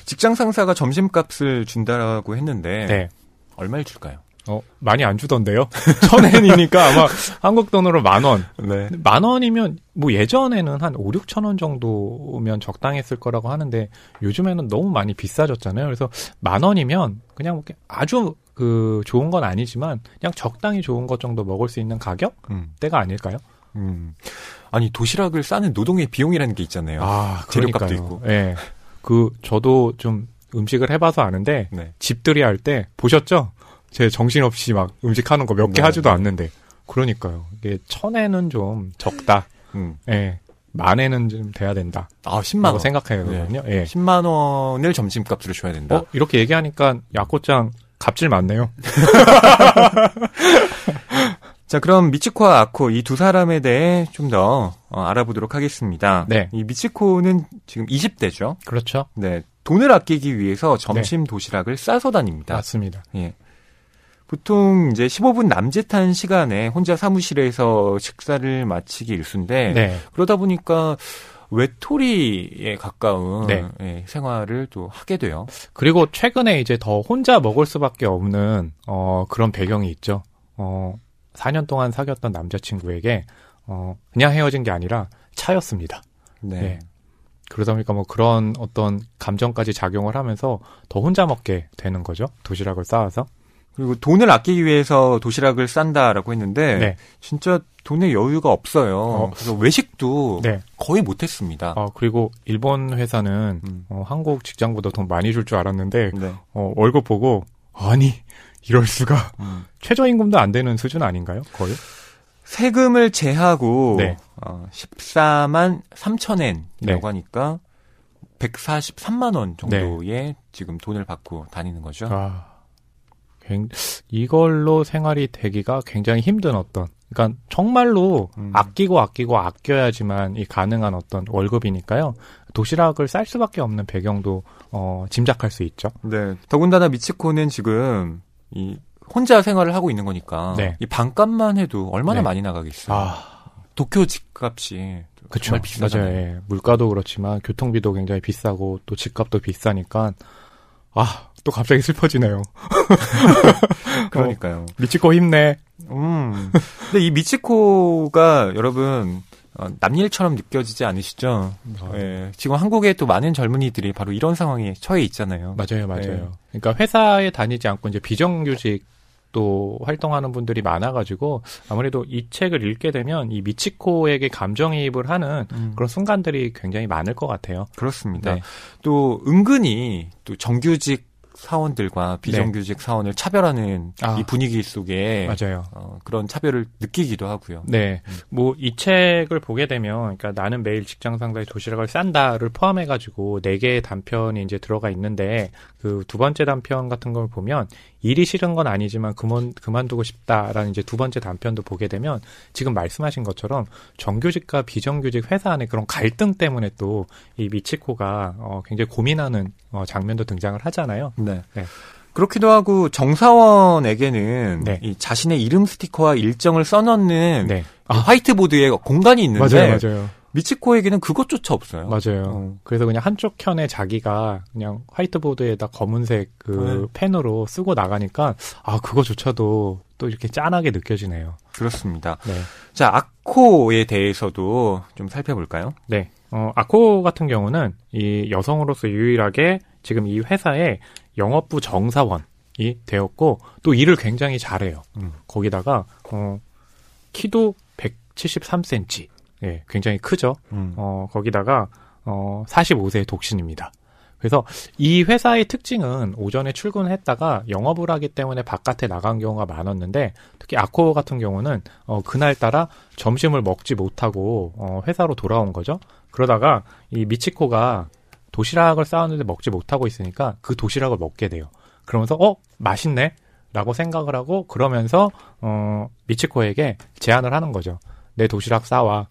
직장 상사가 점심값을 준다라고 했는데 네. 얼마를 줄까요? 어 많이 안 주던데요. 천엔이니까 아마 한국 돈으로 만 원. 네. 만 원이면 뭐 예전에는 한 5, 6천 원 정도면 적당했을 거라고 하는데 요즘에는 너무 많이 비싸졌잖아요. 그래서 만 원이면 그냥 뭐 아주 그 좋은 건 아니지만 그냥 적당히 좋은 것 정도 먹을 수 있는 가격대가 음. 아닐까요? 음. 아니 도시락을 싸는 노동의 비용이라는 게 있잖아요. 아, 재료값도 그러니까요. 있고. 예. 그 저도 좀 음식을 해봐서 아는데 네. 집들이 할 때 보셨죠? 제 정신없이 막 음식하는 거 몇개 네. 하지도 않는데 그러니까요. 이게 천에는 좀 적다. 음. 예. 만에는 좀 돼야 된다. 아, 10만 라고 원. 생각해요. 거든요 예. 10만 원을 점심값으로 줘야 된다. 어, 이렇게 얘기하니까 야코짱 갑질 많네요. 자, 그럼 미치코와 아코 이 두 사람에 대해 좀더 알아보도록 하겠습니다. 네. 이 미치코는 지금 20대죠. 그렇죠. 네. 돈을 아끼기 위해서 점심 도시락을 싸서 다닙니다. 맞습니다. 예. 보통 이제 15분 남짓한 시간에 혼자 사무실에서 식사를 마치기 일쑤인데 네. 그러다 보니까 외톨이에 가까운 네. 예, 생활을 또 하게 돼요. 그리고 최근에 이제 더 혼자 먹을 수밖에 없는 어 그런 배경이 있죠. 어 4년 동안 사귀었던 남자친구에게 어 그냥 헤어진 게 아니라 차였습니다. 네. 네. 그러다 보니까 뭐 그런 어떤 감정까지 작용을 하면서 더 혼자 먹게 되는 거죠. 도시락을 쌓아서. 그리고 돈을 아끼기 위해서 도시락을 싼다라고 했는데 네. 진짜 돈에 여유가 없어요. 어. 그래서 외식도 네. 거의 못했습니다. 어 그리고 일본 회사는 음. 어, 한국 직장보다 돈 많이 줄 줄 알았는데 네. 어, 월급 보고 아니 이럴 수가 음. 최저임금도 안 되는 수준 아닌가요? 거의? 세금을 제하고 네. 어, 14만 3천엔이라고 네. 하니까 143만 원 정도의 지금 돈을 받고 다니는 거죠. 아, 굉- 이걸로 생활이 되기가 굉장히 힘든 어떤, 그러니까 정말로 음. 아끼고 아끼고 아껴야지만 이 가능한 어떤 월급이니까요. 도시락을 쌀 수밖에 없는 배경도 어, 짐작할 수 있죠. 네. 더군다나 미치코는 지금 이 혼자 생활을 하고 있는 거니까 네. 이 방값만 해도 얼마나 네. 많이 나가겠어요. 아, 도쿄 집값이 그쵸. 정말 비싸잖아요. 맞아요. 예. 물가도 그렇지만 교통비도 굉장히 비싸고 또 집값도 비싸니까 아, 또 갑자기 슬퍼지네요. 그러니까요. 미치고 힘내. 음. 근데 이 미치코가 여러분 어, 남일처럼 느껴지지 않으시죠? 아. 예. 지금 한국에 또 많은 젊은이들이 바로 이런 상황에 처해 있잖아요. 맞아요, 맞아요. 네. 그러니까 회사에 다니지 않고 이제 비정규직 또 활동하는 분들이 많아가지고 아무래도 이 책을 읽게 되면 이 미치코에게 감정이입을 하는 음, 그런 순간들이 굉장히 많을 것 같아요. 그렇습니다. 네. 또 은근히 또 정규직 사원들과 비정규직 사원을 차별하는 네. 아. 이 분위기 속에 맞아요. 어, 그런 차별을 느끼기도 하고요. 네. 음. 뭐이 책을 보게 되면 그러니까 나는 매일 직장 상사의 도시락을 싼다를 포함해 가지고 네 개의 단편이 이제 들어가 있는데 그 두 번째 단편 같은 걸 보면 일이 싫은 건 아니지만 그만 그만두고 싶다라는 이제 두 번째 단편도 보게 되면 지금 말씀하신 것처럼 정규직과 비정규직 회사 안의 그런 갈등 때문에 또 이 미치코가 어 굉장히 고민하는 어 장면도 등장을 하잖아요. 네. 네. 그렇기도 하고 정사원에게는 네. 이 자신의 이름 스티커와 일정을 써넣는 네. 이 화이트보드에 공간이 있는데 맞아요, 맞아요. 미치코에게는 그것조차 없어요. 맞아요. 어. 그래서 그냥 한쪽 편에 자기가 그냥 화이트보드에다 검은색 그 펜으로 쓰고 나가니까 아 그거조차도 또 이렇게 짠하게 느껴지네요. 그렇습니다. 네. 자, 아코에 대해서도 좀 살펴볼까요? 네. 어, 아코 같은 경우는 이 여성으로서 유일하게 지금 이 회사의 영업부 정사원이 되었고 또 일을 굉장히 잘해요. 음. 거기다가 어, 키도 173cm. 예, 굉장히 크죠. 음. 어, 거기다가 어, 45세 독신입니다. 그래서 이 회사의 특징은 오전에 출근했다가 영업을 하기 때문에 바깥에 나간 경우가 많았는데 특히 아코 같은 경우는 어, 그날따라 점심을 먹지 못하고 어, 회사로 돌아온 거죠. 그러다가 이 미치코가 도시락을 쌓았는데 먹지 못하고 있으니까 그 도시락을 먹게 돼요. 그러면서 어 맛있네 라고 생각을 하고 그러면서 어 미치코에게 제안을 하는 거죠. 내 도시락 싸와.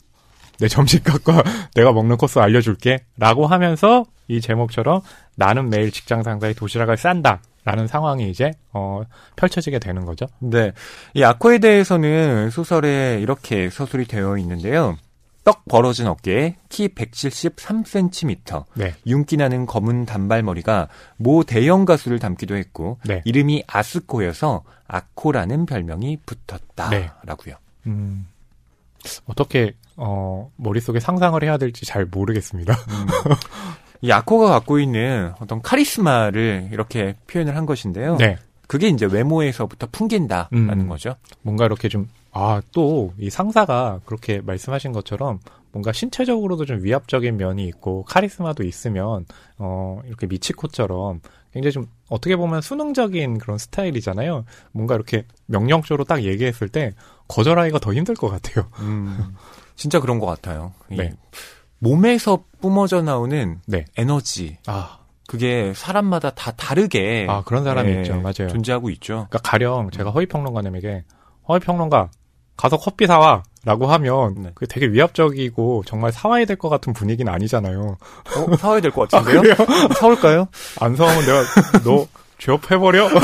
내 점심값과 내가 먹는 코스 알려줄게. 라고 하면서 이 제목처럼 나는 매일 직장 상사의 도시락을 싼다. 라는 상황이 이제 어 펼쳐지게 되는 거죠. 네. 이 아코에 대해서는 소설에 이렇게 서술이 되어 있는데요. 떡 벌어진 어깨에 키 173cm, 네. 윤기 나는 검은 단발머리가 모 대형 가수를 닮기도 했고 네. 이름이 아스코여서 아코라는 별명이 붙었다라고요. 음. 어떻게 어 머릿속에 상상을 해야 될지 잘 모르겠습니다. 음. 이 아코가 갖고 있는 어떤 카리스마를 이렇게 표현을 한 것인데요. 네. 그게 이제 외모에서부터 풍긴다라는 음. 거죠. 뭔가 이렇게 좀, 아, 또, 이 상사가 그렇게 말씀하신 것처럼 뭔가 신체적으로도 좀 위압적인 면이 있고, 카리스마도 있으면, 어, 이렇게 미치코처럼 굉장히 좀, 어떻게 보면 수능적인 그런 스타일이잖아요. 뭔가 이렇게 명령적으로 딱 얘기했을 때, 거절하기가 더 힘들 것 같아요. 음, 진짜 그런 것 같아요. 이 네. 몸에서 뿜어져 나오는 네. 에너지, 아, 그게 사람마다 다 다르게 아, 그런 사람이 예, 있죠. 맞아요. 존재하고 있죠. 그러니까 가령 제가 허위 평론가님에게, 허위 평론가, 가서 커피 사와! 라고 하면, 네. 그게 되게 위압적이고, 정말 사와야 될 것 같은 분위기는 아니잖아요. 어, 사와야 될 것 같은데요? 사올까요? 안 사오면 내가 너 취업해버려?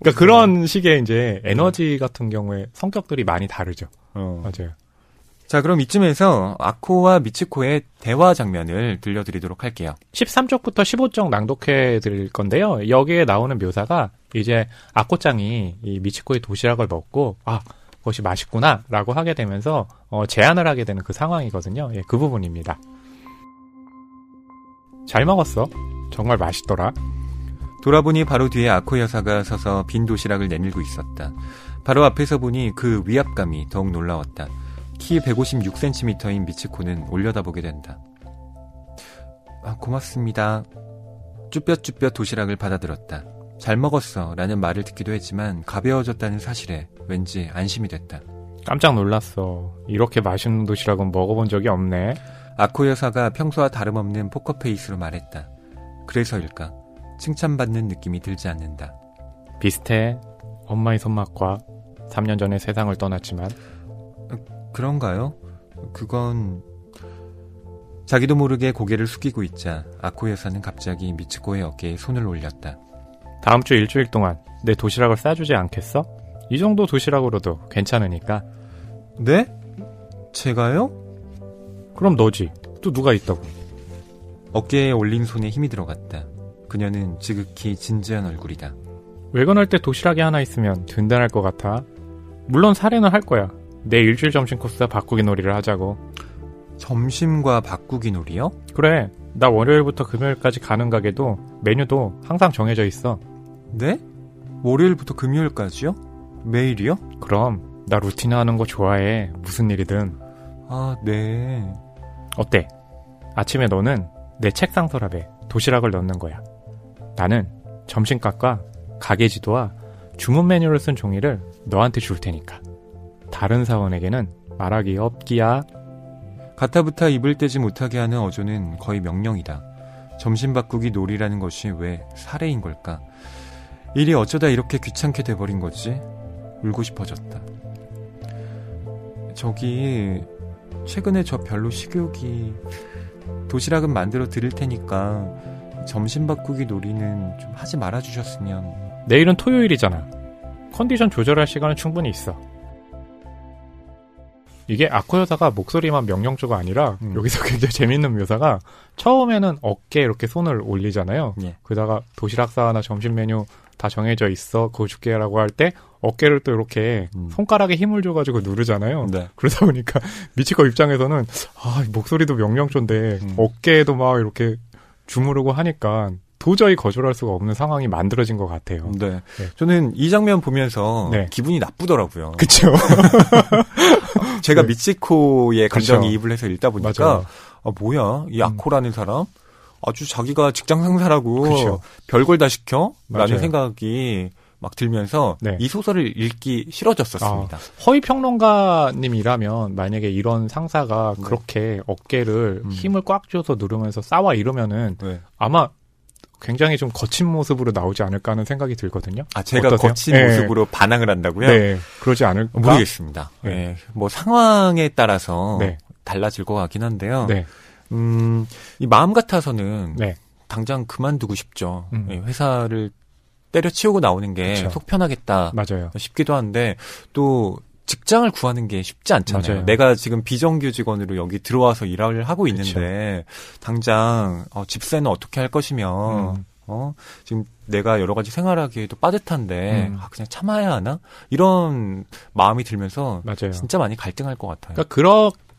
그러니까 그런 식의 이제 에너지 같은 경우에 성격들이 많이 다르죠. 어. 맞아요. 자, 그럼 이쯤에서 아코와 미치코의 대화 장면을 들려드리도록 할게요. 13쪽부터 15쪽 낭독해 드릴 건데요. 여기에 나오는 묘사가 이제 아코짱이 이 미치코의 도시락을 먹고 아 그것이 맛있구나 라고 하게 되면서 어, 제안을 하게 되는 그 상황이거든요. 예, 그 부분입니다. 잘 먹었어. 정말 맛있더라. 돌아보니 바로 뒤에 아코 여사가 서서 빈 도시락을 내밀고 있었다. 바로 앞에서 보니 그 위압감이 더욱 놀라웠다. 키 156cm인 미치코는 올려다보게 된다. 아, 고맙습니다. 쭈뼛쭈뼛 도시락을 받아들었다. 잘 먹었어 라는 말을 듣기도 했지만 가벼워졌다는 사실에 왠지 안심이 됐다. 깜짝 놀랐어. 이렇게 맛있는 도시락은 먹어본 적이 없네. 아코 여사가 평소와 다름없는 포커페이스로 말했다. 그래서일까? 칭찬받는 느낌이 들지 않는다. 비슷해. 엄마의 손맛과 3년 전에 세상을 떠났지만 그런가요? 그건 자기도 모르게 고개를 숙이고 있자 아코 여사는 갑자기 미츠코의 어깨에 손을 올렸다. 다음 주 일주일 동안 내 도시락을 싸주지 않겠어? 이 정도 도시락으로도 괜찮으니까. 네? 제가요? 그럼 너지. 또 누가 있다고. 어깨에 올린 손에 힘이 들어갔다. 그녀는 지극히 진지한 얼굴이다. 외근할 때 도시락이 하나 있으면 든든할 것 같아. 물론 사례는 할 거야. 내 일주일 점심 코스 바꾸기 놀이를 하자고. 점심과 바꾸기 놀이요? 그래. 나 월요일부터 금요일까지 가는 가게도 메뉴도 항상 정해져 있어. 네? 월요일부터 금요일까지요? 매일이요? 그럼 나 루틴 하는 거 좋아해. 무슨 일이든. 아, 네. 어때? 아침에 너는 내 책상 서랍에 도시락을 넣는 거야. 나는 점심값과 가게 지도와 주문 메뉴를 쓴 종이를 너한테 줄 테니까. 다른 사원에게는 말하기 없기야. 가타부타 입을 떼지 못하게 하는 어조는 거의 명령이다. 점심 바꾸기 놀이라는 것이 왜 사례인 걸까? 일이 어쩌다 이렇게 귀찮게 돼버린 거지? 울고 싶어졌다. 저기, 최근에 저 별로 식욕이, 도시락은 만들어 드릴 테니까, 점심 바꾸기 놀이는 좀 하지 말아 주셨으면. 내일은 토요일이잖아. 컨디션 조절할 시간은 충분히 있어. 이게 아코 여사가 목소리만 명령조가 아니라 음. 여기서 굉장히 재밌는 묘사가 처음에는 어깨에 이렇게 손을 올리잖아요. 예. 그러다가 도시락 사나 점심 메뉴 다 정해져 있어. 그거 줄게라고 할 때 어깨를 또 이렇게 음. 손가락에 힘을 줘가지고 누르잖아요. 네. 그러다 보니까 미치코 입장에서는 아 목소리도 명령조인데 음. 어깨에도 막 이렇게 주무르고 하니까 도저히 거절할 수가 없는 상황이 만들어진 것 같아요. 네. 네. 저는 이 장면 보면서 네. 기분이 나쁘더라고요. 그쵸? 제가 네. 미치코의. 감정이입을 해서 읽다 보니까 맞아요. 아 뭐야 이 아코라는 사람 아주 자기가 직장 상사라고 그쵸. 별걸 다 시켜? 맞아요. 라는 생각이 막 들면서 네. 이 소설을 읽기 싫어졌었습니다. 허위 평론가님이라면 만약에 이런 상사가 그렇게 어깨를 음. 힘을 꽉 줘서 누르면서 싸워 이러면은 네. 아마 굉장히 좀 거친 모습으로 나오지 않을까 하는 생각이 들거든요. 아, 제가 어떠세요? 거친 네. 모습으로 반항을 한다고요? 네, 그러지 않을까? 모르겠습니다. 네. 네. 뭐 상황에 따라서 네. 달라질 것 같긴 한데요. 네, 음, 이 마음 같아서는 네, 당장 그만두고 싶죠. 음. 예, 회사를 때려치우고 나오는 게 그쵸. 속 편하겠다 맞아요. 싶기도 한데 또 직장을 구하는 게 쉽지 않잖아요. 맞아요. 내가 지금 비정규직원으로 여기 들어와서 일을 하고 있는데 당장 어, 집세는 어떻게 할 것이며 음. 어 지금 내가 여러 가지 생활하기에도 빠듯한데 음. 아, 그냥 참아야 하나 이런 마음이 들면서 맞아요. 진짜 많이 갈등할 것 같아요. 그러니까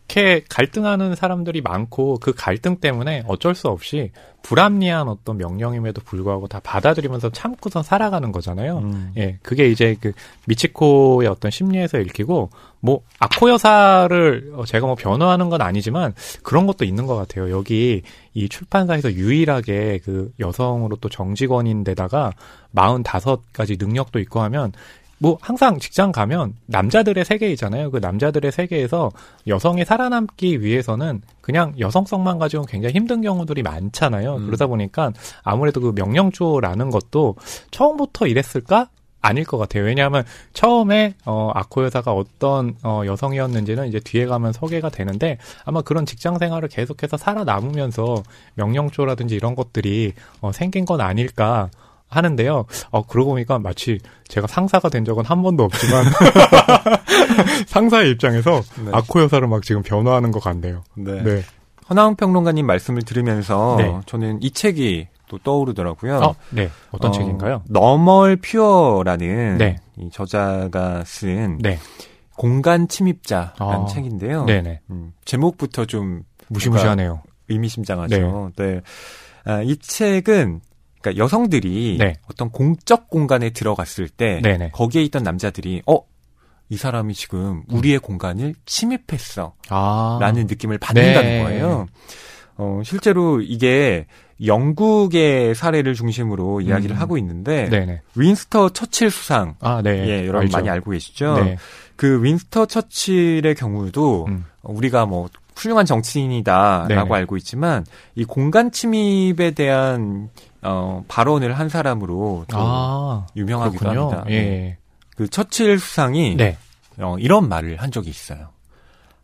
그렇게 갈등하는 사람들이 많고 그 갈등 때문에 어쩔 수 없이 불합리한 어떤 명령임에도 불구하고 다 받아들이면서 참고서 살아가는 거잖아요. 음. 예, 그게 이제 그 미치코의 어떤 심리에서 읽히고 뭐 아코 여사를 어, 제가 뭐 변호하는 건 아니지만 그런 것도 있는 것 같아요. 여기 이 출판사에서 유일하게 그 여성으로 또 정직원인데다가 45가지 능력도 있고 하면 뭐 항상 직장 가면 남자들의 세계이잖아요. 그 남자들의 세계에서 여성이 살아남기 위해서는 그냥 여성성만 가지고 굉장히 힘든 경우들이 많잖아요. 음. 그러다 보니까 아무래도 그 명령조라는 것도 처음부터 이랬을까? 아닐 것 같아요. 왜냐하면 처음에 어 아코 여사가 어떤 어 여성이었는지는 이제 뒤에 가면 소개가 되는데 아마 그런 직장 생활을 계속해서 살아남으면서 명령조라든지 이런 것들이 어 생긴 건 아닐까 하는데요. 어 그러고 보니까 마치 제가 상사가 된 적은 한 번도 없지만 상사의 입장에서 네. 아코 여사를 막 지금 변호하는 것 같네요. 네. 네. 허나운 평론가님 말씀을 들으면서 네. 저는 이 책이 또 떠오르더라고요. 어, 네. 어떤 어, 책인가요? 너멀 퓨어라는 네. 이 저자가 쓴 네. 공간 침입자라는 아, 책인데요. 네네. 음, 제목부터 좀 무시무시하네요. 의미심장하죠. 네. 아, 이 책은 그러니까 여성들이 네. 어떤 공적 공간에 들어갔을 때 네네. 거기에 있던 남자들이 어, 이 사람이 지금 우리의 공간을 침입했어. 아. 라는 느낌을 받는다는 네. 거예요. 어, 실제로 이게 영국의 사례를 중심으로 이야기를 음. 하고 있는데 네네. 윈스터 처칠 수상 아, 네. 예, 여러분 알죠. 많이 알고 계시죠? 네. 그 윈스터 처칠의 경우도 음. 우리가 뭐 훌륭한 정치인이다라고 네네. 알고 있지만 이 공간 침입에 대한 어, 발언을 한 사람으로 또 아. 유명하기도 그렇군요. 합니다. 예. 그 처칠 수상이 네. 어, 이런 말을 한 적이 있어요.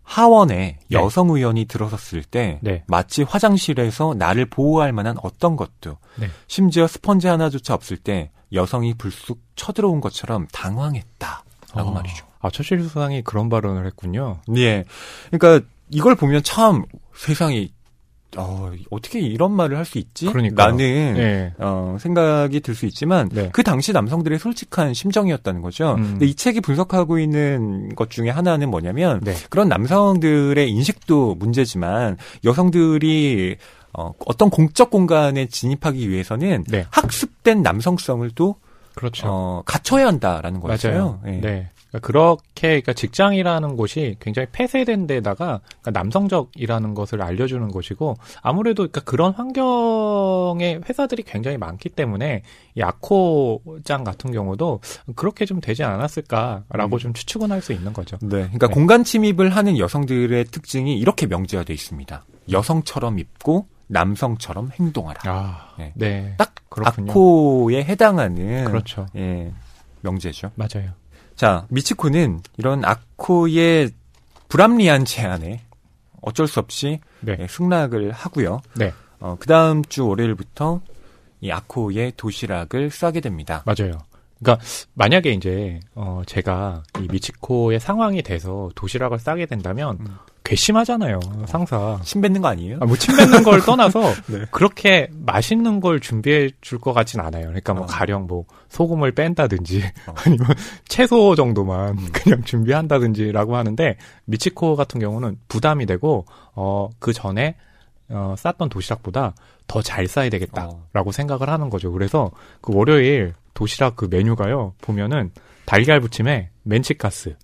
하원에 네. 여성 의원이 들어섰을 때 네. 마치 화장실에서 나를 보호할 만한 어떤 것도 네. 심지어 스펀지 하나조차 없을 때 여성이 불쑥 쳐들어온 것처럼 당황했다라고 어. 말이죠. 아, 처칠 수상이 그런 발언을 했군요. 예. 그러니까 이걸 보면 참 세상이 어, 어떻게 이런 말을 할 수 있지? 그러니까요. 라는 네. 어, 생각이 들 수 있지만 네. 그 당시 남성들의 솔직한 심정이었다는 거죠. 음. 근데 이 책이 분석하고 있는 것 중에 하나는 뭐냐면 네. 그런 남성들의 인식도 문제지만 여성들이 어, 어떤 공적 공간에 진입하기 위해서는 네. 학습된 남성성을 또 그렇죠. 어, 갖춰야 한다라는 거였어요. 맞아요. 예. 네. 그러니까 그렇게 그러니까 직장이라는 곳이 굉장히 폐쇄된 데다가 그러니까 남성적이라는 것을 알려주는 곳이고 아무래도 그러니까 그런 환경의 회사들이 굉장히 많기 때문에 이 아코장 같은 경우도 그렇게 좀 되지 않았을까라고 음. 좀 추측은 할 수 있는 거죠. 네. 그러니까 네. 공간 침입을 하는 여성들의 특징이 이렇게 명제화되어 있습니다. 여성처럼 입고 남성처럼 행동하라. 아, 네. 네. 딱 그렇군요. 아코에 해당하는 그렇죠. 예, 명제죠. 맞아요. 자, 미치코는 이런 아코의 불합리한 제안에 어쩔 수 없이 네. 예, 승낙을 하고요. 네. 어, 그 다음 주 월요일부터 이 아코의 도시락을 싸게 됩니다. 맞아요. 그러니까 만약에 이제 어 제가 이 미치코의 상황이 돼서 도시락을 싸게 된다면 음. 괘씸하잖아요 상사. 침 뱉는 거 아니에요? 아, 뭐침 뱉는 걸 떠나서 네. 그렇게 맛있는 걸 준비해 줄 것 같진 않아요. 그러니까 뭐 어. 가령 뭐 소금을 뺀다든지 어. 아니면 채소 정도만 음. 그냥 준비한다든지라고 하는데 미치코 같은 경우는 부담이 되고 어 그 전에 어 쌌던 도시락보다 더 잘 싸야 되겠다라고 어. 생각을 하는 거죠. 그래서 그 월요일 도시락 그 메뉴가요 보면은 달걀 부침에 멘치카스,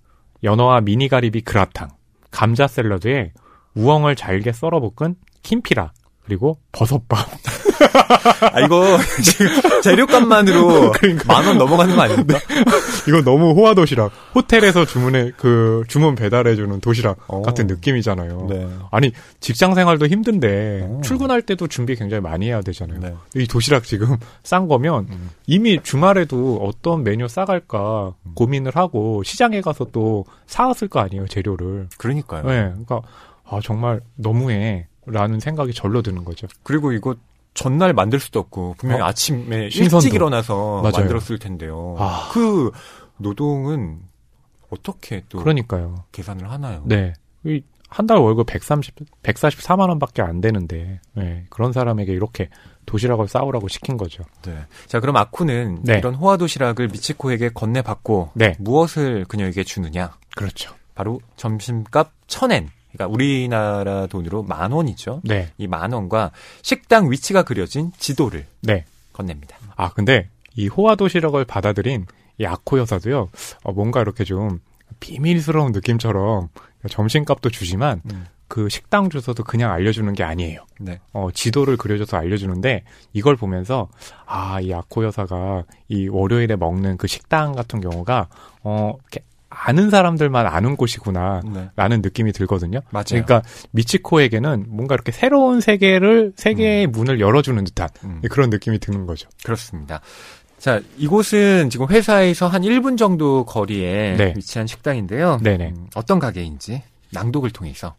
연어와 미니가리비 그라탕, 감자 샐러드에 우엉을 잘게 썰어 볶은 킴피라, 그리고 버섯밥. 아, 이거 지금 재료값만으로 그러니까. 만원 넘어가는 거 아닙니까? 이거 너무 호화 도시락. 호텔에서 주문해 그 주문 배달해 주는 도시락 어. 같은 느낌이잖아요. 네. 아니 직장 생활도 힘든데 어. 출근할 때도 준비 굉장히 많이 해야 되잖아요. 네. 이 도시락 지금 싼 거면 음. 이미 주말에도 어떤 메뉴 싸갈까 고민을 하고 시장에 가서 또 사왔을 거 아니에요 재료를. 그러니까요. 네, 그러니까 아 정말 너무해 라는 생각이 절로 드는 거죠. 그리고 이거 전날 만들 수도 없고 분명히 어? 아침에 신선도. 일찍 일어나서 맞아요. 만들었을 텐데요. 아. 그 노동은 어떻게 또 그러니까요. 계산을 하나요? 네. 한 달 월급 130, 144만 원밖에 안 되는데 네, 그런 사람에게 이렇게 도시락을 싸우라고 시킨 거죠. 네. 자, 그럼 아쿠는 네. 이런 호화 도시락을 미치코에게 건네받고 네. 무엇을 그녀에게 주느냐? 그렇죠. 바로 점심값 천엔. 그러니까 우리나라 돈으로 만 원이죠. 네. 이 만 원과 식당 위치가 그려진 지도를 네. 건넵니다. 아, 근데 이 호화 도시락을 받아들인 이 아코 여사도요, 어, 뭔가 이렇게 좀 비밀스러운 느낌처럼 점심값도 주지만 음. 그 식당 주소도 그냥 알려주는 게 아니에요. 네. 어, 지도를 그려줘서 알려주는데 이걸 보면서 아, 이 아코 여사가 이 월요일에 먹는 그 식당 같은 경우가 어, 이렇게 아는 사람들만 아는 곳이구나. 네. 라는 느낌이 들거든요. 맞아요. 그러니까 미치코에게는 뭔가 이렇게 새로운 세계를 세계의 문을 열어주는 듯한 음. 그런 느낌이 드는 거죠. 그렇습니다. 자, 이곳은 지금 회사에서 한 1분 정도 거리에 네. 위치한 식당인데요. 네네. 음, 어떤 가게인지 낭독을 통해서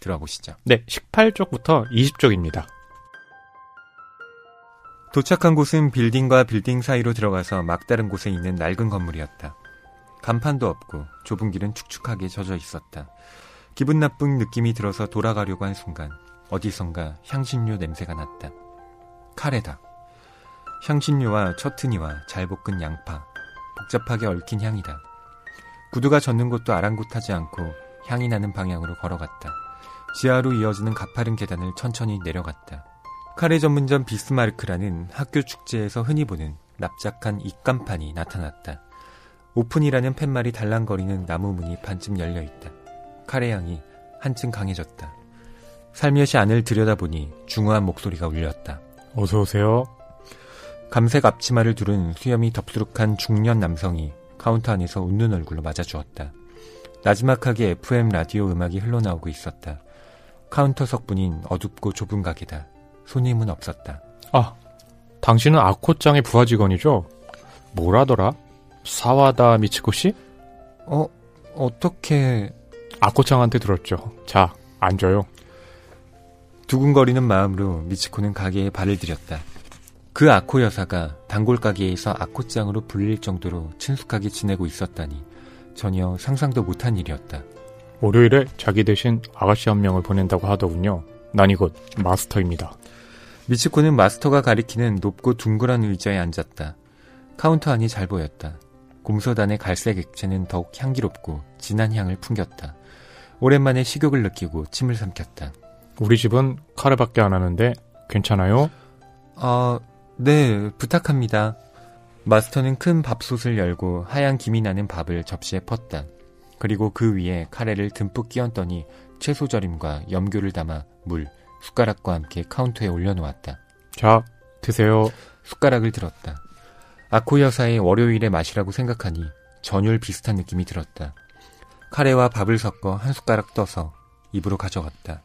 들어보시죠. 네, 18쪽부터 20쪽입니다. 도착한 곳은 빌딩과 빌딩 사이로 들어가서 막다른 곳에 있는 낡은 건물이었다. 간판도 없고 좁은 길은 축축하게 젖어 있었다. 기분 나쁜 느낌이 들어서 돌아가려고 한 순간 어디선가 향신료 냄새가 났다. 카레다. 향신료와 처트니와 잘 볶은 양파, 복잡하게 얽힌 향이다. 구두가 젖는 곳도 아랑곳하지 않고 향이 나는 방향으로 걸어갔다. 지하로 이어지는 가파른 계단을 천천히 내려갔다. 카레 전문점 비스마르크라는 학교 축제에서 흔히 보는 납작한 입간판이 나타났다. 오픈이라는 팻말이 달랑거리는 나무 문이 반쯤 열려 있다. 카레 향이 한층 강해졌다. 살며시 안을 들여다보니 중후한 목소리가 울렸다. 어서 오세요. 감색 앞치마를 두른 수염이 덥수룩한 중년 남성이 카운터 안에서 웃는 얼굴로 맞아주었다. 나지막하게 FM 라디오 음악이 흘러나오고 있었다. 카운터 석뿐인 어둡고 좁은 가게다. 손님은 없었다. 아, 당신은 아코짱의 부하 직원이죠? 뭐라더라? 사와다 미치코 씨? 어, 어떻게 아코짱한테 들었죠. 자, 앉아요. 두근거리는 마음으로 미치코는 가게에 발을 들였다. 그 아코 여사가 단골 가게에서 아코짱으로 불릴 정도로 친숙하게 지내고 있었다니 전혀 상상도 못한 일이었다. 월요일에 자기 대신 아가씨 한 명을 보낸다고 하더군요. 난 이곳 마스터입니다. 미치코는 마스터가 가리키는 높고 둥그런 의자에 앉았다. 카운터 안이 잘 보였다. 곰솥 안의 갈색 액체는 더욱 향기롭고 진한 향을 풍겼다. 오랜만에 식욕을 느끼고 침을 삼켰다. 우리 집은 카레밖에 안 하는데 괜찮아요? 아, 네, 부탁합니다. 마스터는 큰 밥솥을 열고 하얀 김이 나는 밥을 접시에 펐다. 그리고 그 위에 카레를 듬뿍 끼얹더니 채소 절임과 염교를 담아 물, 숟가락과 함께 카운터에 올려놓았다. 자, 드세요. 숟가락을 들었다. 아코 여사의 월요일의 맛이라고 생각하니 전율 비슷한 느낌이 들었다. 카레와 밥을 섞어 한 숟가락 떠서 입으로 가져갔다.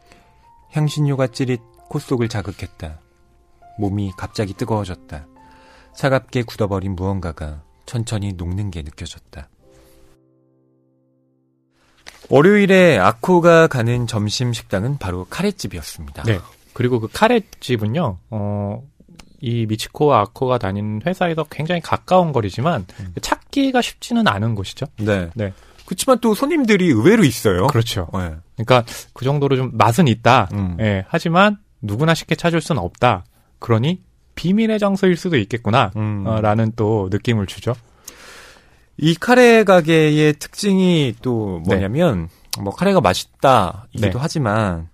향신료가 찌릿 콧속을 자극했다. 몸이 갑자기 뜨거워졌다. 차갑게 굳어버린 무언가가 천천히 녹는 게 느껴졌다. 월요일에 아코가 가는 점심 식당은 바로 카레집이었습니다. 네. 그리고 그 카레집은요, 어, 이 미치코와 아코가 다니는 회사에서 굉장히 가까운 거리지만 음. 찾기가 쉽지는 않은 곳이죠. 네. 네. 그렇지만 또 손님들이 의외로 있어요. 그렇죠. 네. 그러니까 그 정도로 좀 맛은 있다. 음. 예, 하지만 누구나 쉽게 찾을 수는 없다. 그러니 비밀의 장소일 수도 있겠구나. 음. 어, 라는 또 느낌을 주죠. 이 카레 가게의 특징이 또 뭐냐면 뭐 카레가 맛있다이기도 네. 하지만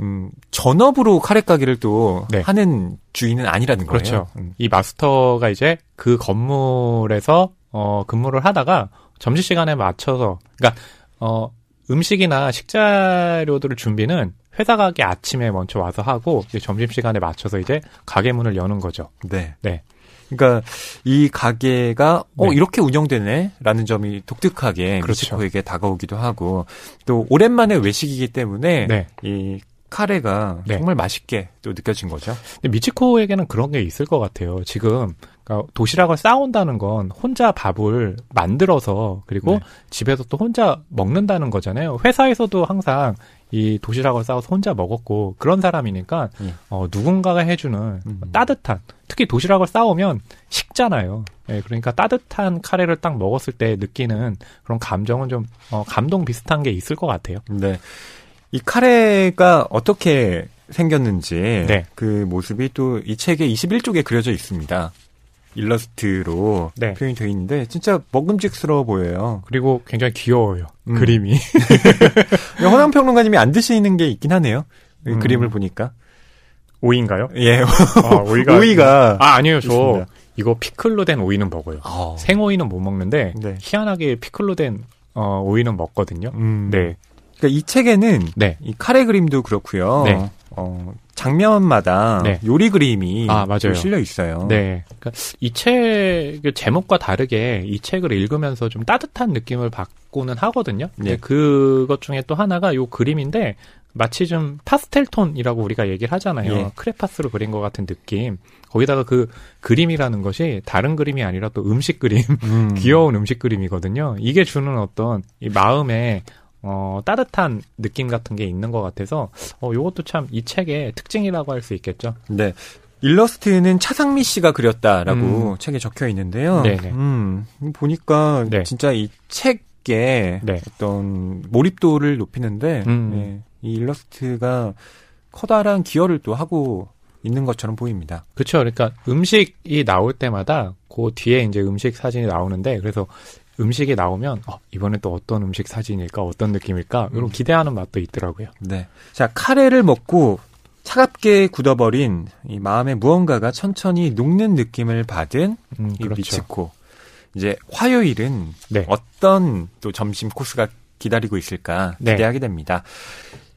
음, 전업으로 카레 가게를 또 네. 하는 주인은 아니라는 거예요. 그렇죠. 음. 이 마스터가 이제 그 건물에서 어, 근무를 하다가 점심 시간에 맞춰서, 그러니까 어, 음식이나 식자료들을 준비는 회사 가게 아침에 먼저 와서 하고 이제 점심 시간에 맞춰서 이제 가게 문을 여는 거죠. 네. 네. 그러니까 이 가게가 어 네. 이렇게 운영되네라는 점이 독특하게 그렇죠. 미치코에게 다가오기도 하고 또 오랜만에 외식이기 때문에 네. 이 카레가 네. 정말 맛있게 또 느껴진 거죠. 미치코에게는 그런 게 있을 것 같아요. 지금 그러니까 도시락을 싸온다는 건 혼자 밥을 만들어서 그리고 네. 집에서 또 혼자 먹는다는 거잖아요. 회사에서도 항상 이 도시락을 싸워서 혼자 먹었고 그런 사람이니까 예. 어, 누군가가 해주는 음. 따뜻한 특히 도시락을 싸오면 식잖아요. 예, 그러니까 따뜻한 카레를 딱 먹었을 때 느끼는 그런 감정은 좀 어, 감동 비슷한 게 있을 것 같아요. 네. 이 카레가 어떻게 생겼는지 네. 그 모습이 또 이 책의 21쪽에 그려져 있습니다. 일러스트로 네. 표현이 되어 있는데 진짜 먹음직스러워 보여요. 그리고 굉장히 귀여워요. 음. 그림이. 허남 평론가님이 안 드시는 게 있긴 하네요. 이 음. 그림을 보니까. 오이인가요? 예. 아, 오이가 오이가 아, 아니에요. 저 있습니다. 이거 피클로 된 오이는 먹어요. 아. 생오이는 못 먹는데 네. 희한하게 피클로 된 어, 오이는 먹거든요. 음. 네. 그러니까 이 책에는 네. 이 카레 그림도 그렇고요. 네. 어, 장면마다 네. 요리 그림이 아, 맞아요. 또 실려 있어요. 네. 그러니까 이 책의 제목과 다르게 이 책을 읽으면서 좀 따뜻한 느낌을 받고는 하거든요. 네. 네. 그것 중에 또 하나가 요 그림인데 마치 좀 파스텔 톤이라고 우리가 얘기를 하잖아요. 예. 크레파스로 그린 것 같은 느낌. 거기다가 그 그림이라는 것이 다른 그림이 아니라 또 음식 그림, 음. 귀여운 음식 그림이거든요. 이게 주는 어떤 이 마음에 어, 따뜻한 느낌 같은 게 있는 것 같아서 어, 요것도 참 이 책의 특징이라고 할 수 있겠죠. 네. 일러스트는 차상미 씨가 그렸다라고 책에 적혀 있는데요. 음. 네네. 음, 보니까 네. 진짜 이 책의 네. 어떤 몰입도를 높이는데 음. 예, 이 일러스트가 커다란 기여를 또 하고 있는 것처럼 보입니다. 그렇죠. 그러니까 음식이 나올 때마다 그 뒤에 이제 음식 사진이 나오는데 그래서 음식이 나오면 어, 이번에 또 어떤 음식 사진일까 어떤 느낌일까 이런 음. 기대하는 맛도 있더라고요. 네. 자, 카레를 먹고 차갑게 굳어버린 이 마음에 무언가가 천천히 녹는 느낌을 받은 음, 이 그렇죠. 미츠코. 이제 화요일은 네. 어떤 또 점심 코스가 기다리고 있을까 네. 기대하게 됩니다.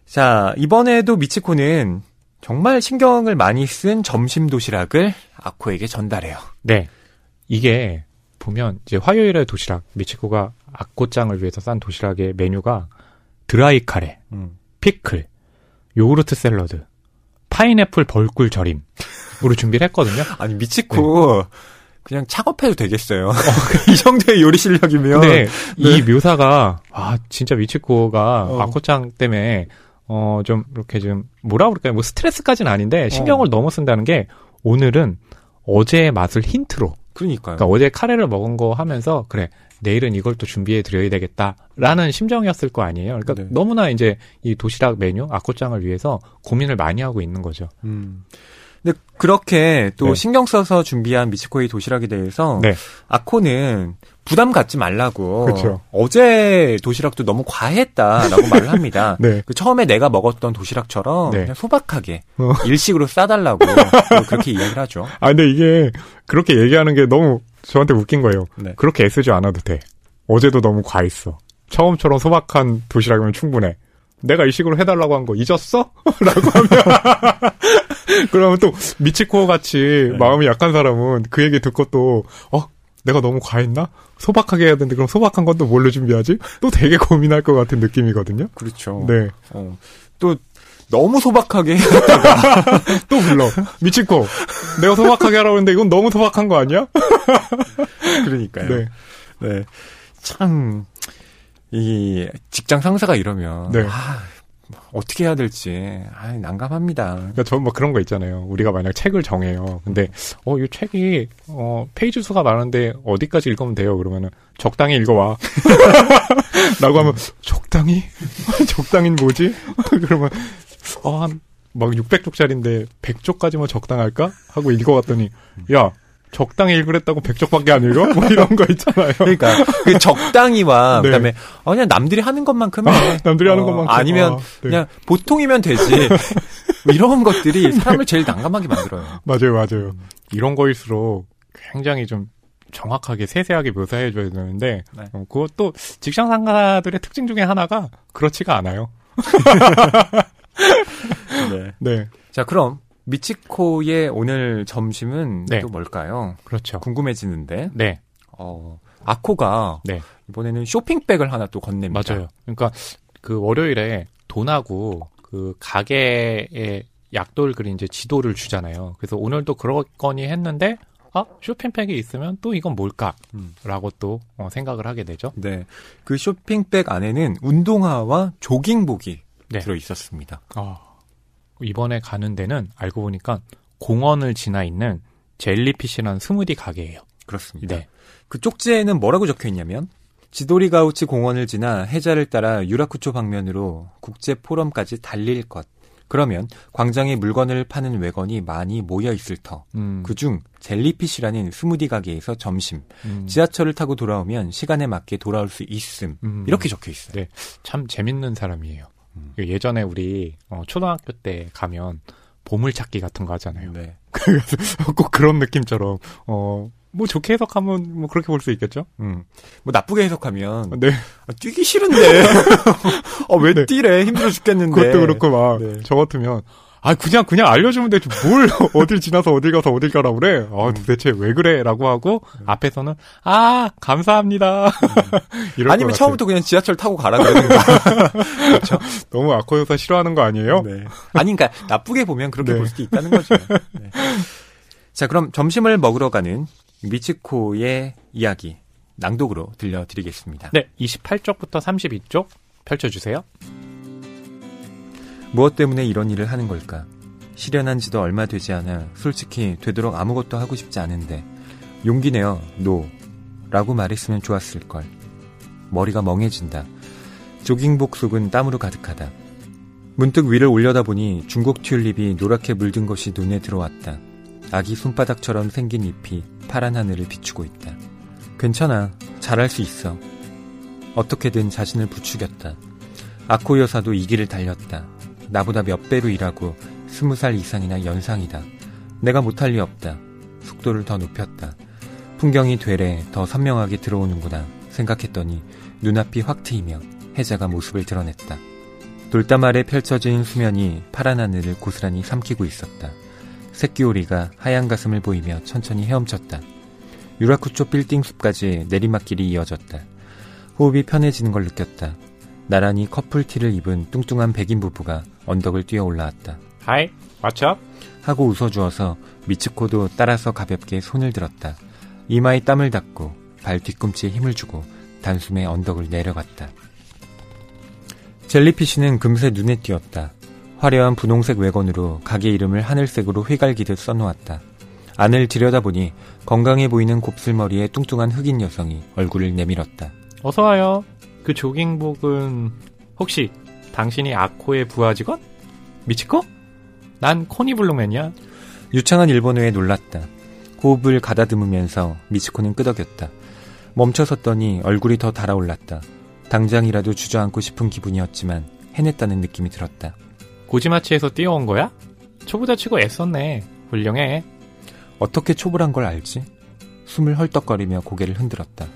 자, 이번에도 미츠코는 정말 신경을 많이 쓴 점심 도시락을 아코에게 전달해요. 네. 이게 보면 이제 화요일에 도시락 미치코가 악고짱을 위해서 싼 도시락의 메뉴가 드라이 카레, 음. 피클, 요구르트 샐러드, 파인애플 벌꿀 절임으로 준비를 했거든요. 아니, 미츠코 그냥 창업해도 되겠어요. 이 정도의 요리 실력이면. 근데 이 묘사가 아 진짜 미치코가 어. 아코짱 때문에 어 좀 이렇게 좀 뭐라 그럴까요? 뭐 스트레스까지는 아닌데 신경을 너무 쓴다는 게 오늘은 어제의 맛을 힌트로 그러니까요. 그러니까 어제 카레를 먹은 거 하면서 그래 내일은 이걸 또 준비해 드려야 되겠다라는 심정이었을 거 아니에요. 그러니까 네. 너무나 이제 이 도시락 메뉴 아코짱을 위해서 고민을 많이 하고 있는 거죠. 음. 근데 그렇게 또 네. 신경 써서 준비한 미츠코의 도시락에 대해서 네. 아코는 부담 갖지 말라고 그쵸. 어제 도시락도 너무 과했다라고 말을 합니다. 네. 그 처음에 내가 먹었던 도시락처럼 네. 그냥 소박하게 어. 일식으로 싸달라고 그렇게 이야기를 하죠. 아 근데 이게 그렇게 얘기하는 게 너무 저한테 웃긴 거예요. 네. 그렇게 애쓰지 않아도 돼. 어제도 너무 과했어. 처음처럼 소박한 도시락이면 충분해. 내가 이 식으로 해달라고 한 거 잊었어? 라고 하면. 그러면 또 미치코 같이 네. 마음이 약한 사람은 그 얘기 듣고 또, 어? 내가 너무 과했나? 소박하게 해야 되는데 그럼 소박한 건 또 뭘로 준비하지? 또 되게 고민할 것 같은 느낌이거든요. 그렇죠. 네. 어. 또 너무 소박하게 또 불러. 미치코. 내가 소박하게 하라고 했는데 이건 너무 소박한 거 아니야? 그러니까요. 네. 네. 참, 이, 직장 상사가 이러면, 네. 아, 어떻게 해야 될지, 아, 난감합니다. 그러니까 저는 뭐 그런 거 있잖아요. 우리가 만약 책을 정해요. 근데 어 이 책이 어 페이지 수가 많은데 어디까지 읽으면 돼요? 그러면은 적당히 읽어와. 라고 하면 적당히 적당히 뭐지? 그러면 어한 막 600쪽짜리인데 100쪽까지만 적당할까? 하고 읽어봤더니 야 적당히 읽으랬다고 100쪽밖에 안 읽어? 뭐 이런 거 있잖아요. 그러니까, 그 적당히와, 네. 그 다음에, 어, 그냥 남들이 하는 것만큼 해. 남들이 하는 어, 것만큼. 아니면, 아, 네. 그냥 보통이면 되지. 뭐 이런 것들이 사람을 제일 난감하게 만들어요. 맞아요, 맞아요. 이런 거일수록 굉장히 좀 정확하게 세세하게 묘사해줘야 되는데 네. 어, 그것도 직장 상사들의 특징 중에 하나가 그렇지가 않아요. 네. 네, 자, 그럼 미치코의 오늘 점심은 네. 또 뭘까요? 그렇죠. 궁금해지는데. 네, 어, 아코가 네. 이번에는 쇼핑백을 하나 또 건넵니다. 맞아요. 그러니까 그 월요일에 돈하고 그 가게에 약돌 그린 이제 지도를 주잖아요. 그래서 오늘도 그러거니 했는데 아 쇼핑백이 있으면 또 이건 뭘까라고 음. 또 어, 생각을 하게 되죠. 네. 그 쇼핑백 안에는 운동화와 조깅복이 네. 들어 있었습니다. 아, 이번에 가는 데는 알고 보니까 공원을 지나 있는 젤리피시라는 스무디 가게예요. 그렇습니다. 네. 그 쪽지에는 뭐라고 적혀 있냐면 지도리 가우치 공원을 지나 해자를 따라 유라쿠초 방면으로 국제 포럼까지 달릴 것. 그러면 광장에 물건을 파는 외건이 많이 모여 있을 터. 음, 그중 젤리피시라는 스무디 가게에서 점심, 음, 지하철을 타고 돌아오면 시간에 맞게 돌아올 수 있음. 음, 이렇게 적혀 있어요. 네. 참 재밌는 사람이에요. 음. 예전에 우리 어, 초등학교 때 가면 보물찾기 같은 거 하잖아요. 네. 그래서 꼭 그런 느낌처럼 어. 뭐 좋게 해석하면 뭐 그렇게 볼 수 있겠죠? 음. 뭐 나쁘게 해석하면 네. 아, 뛰기 싫은데. 어, 왜 네. 뛰래? 힘들어 죽겠는데. 그것도 그렇고 막 네. 저 같으면 아 그냥 그냥 알려주면 되지 뭘 어딜 지나서 어딜 가서 어딜 가라 그래 아 음. 도대체 왜 그래라고 하고 앞에서는 아 감사합니다 이럴 것 아니면. 처음부터 그냥 지하철 타고 가라 그러든가. 너무 아코여사 싫어하는 거 아니에요? 네. 아니, 그러니까 나쁘게 보면 그렇게 네. 볼 수도 있다는 거죠. 네. 자, 그럼 점심을 먹으러 가는 미치코의 이야기 낭독으로 들려드리겠습니다. 네 28쪽부터 32쪽 펼쳐주세요 무엇 때문에 이런 일을 하는 걸까? 실현한 지도 얼마 되지 않아 솔직히 되도록 아무것도 하고 싶지 않은데 용기 내어 no 라고 말했으면 좋았을 걸. 머리가 멍해진다. 조깅복 속은 땀으로 가득하다. 문득 위를 올려다보니 중국 튤립이 노랗게 물든 것이 눈에 들어왔다. 아기 손바닥처럼 생긴 잎이 파란 하늘을 비추고 있다. 괜찮아. 잘할 수 있어. 어떻게든 자신을 부추겼다. 아코 여사도 이 길을 달렸다. 나보다 몇 배로 일하고 스무 살 이상이나 연상이다. 내가 못할 리 없다. 속도를 더 높였다. 풍경이 되레 더 선명하게 들어오는구나 생각했더니 눈앞이 확 트이며 해자가 모습을 드러냈다. 돌담 아래 펼쳐진 수면이 파란 하늘을 고스란히 삼키고 있었다. 새끼오리가 하얀 가슴을 보이며 천천히 헤엄쳤다. 유라쿠초 빌딩 숲까지 내리막길이 이어졌다. 호흡이 편해지는 걸 느꼈다. 나란히 커플티를 입은 뚱뚱한 백인 부부가 언덕을 뛰어 올라왔다. Hi what's up 하고 웃어주어서 미치코도 따라서 가볍게 손을 들었다. 이마에 땀을 닦고 발 뒤꿈치에 힘을 주고 단숨에 언덕을 내려갔다. 젤리피쉬는 금세 눈에 띄었다. 화려한 분홍색 왜건으로 가게 이름을 하늘색으로 휘갈기듯 써놓았다. 안을 들여다보니 건강해 보이는 곱슬머리의 뚱뚱한 흑인 여성이 얼굴을 내밀었다. 어서 와요 그 조깅복은 혹시 당신이 아코의 부하 직원? 미치코? 난 코니 블루맨이야 유창한 일본어에 놀랐다. 호흡을 가다듬으면서 미치코는 끄덕였다. 멈춰섰더니 얼굴이 더 달아올랐다. 당장이라도 주저앉고 싶은 기분이었지만 해냈다는 느낌이 들었다. 고지마치에서 뛰어온 거야? 초보자 치고 애썼네 훌륭해 어떻게 초보란 걸 알지? 숨을 헐떡거리며 고개를 흔들었다.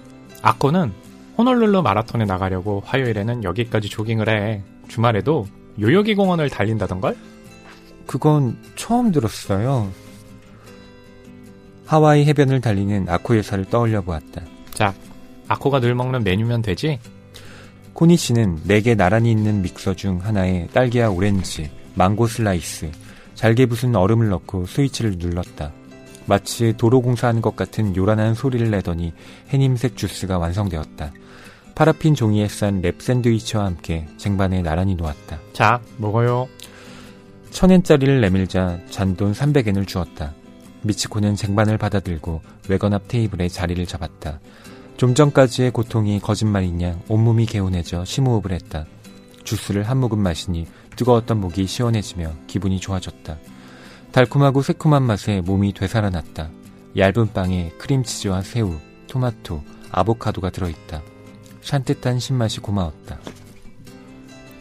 아코는 호놀룰루 마라톤에 나가려고 화요일에는 여기까지 조깅을 해. 주말에도 요요기 공원을 달린다던걸? 그건 처음 들었어요. 하와이 해변을 달리는 아코 여사를 떠올려 보았다. 자, 아코가 늘 먹는 메뉴면 되지? 코니 씨는 네 개 나란히 있는 믹서 중 하나에 딸기와 오렌지, 망고 슬라이스, 잘게 부순 얼음을 넣고 스위치를 눌렀다. 마치 도로 공사하는 것 같은 요란한 소리를 내더니 해님색 주스가 완성되었다. 파라핀 종이에 싼 랩 샌드위치와 함께 쟁반에 나란히 놓았다. 자, 먹어요. 천엔짜리를 내밀자 잔돈 300엔을 주었다. 미치코는 쟁반을 받아들고 외건 앞 테이블에 자리를 잡았다. 좀 전까지의 고통이 거짓말인 양 온몸이 개운해져 심호흡을 했다. 주스를 한 모금 마시니 뜨거웠던 목이 시원해지며 기분이 좋아졌다. 달콤하고 새콤한 맛에 몸이 되살아났다. 얇은 빵에 크림치즈와 새우, 토마토, 아보카도가 들어있다. 산뜻한 신맛이 고마웠다.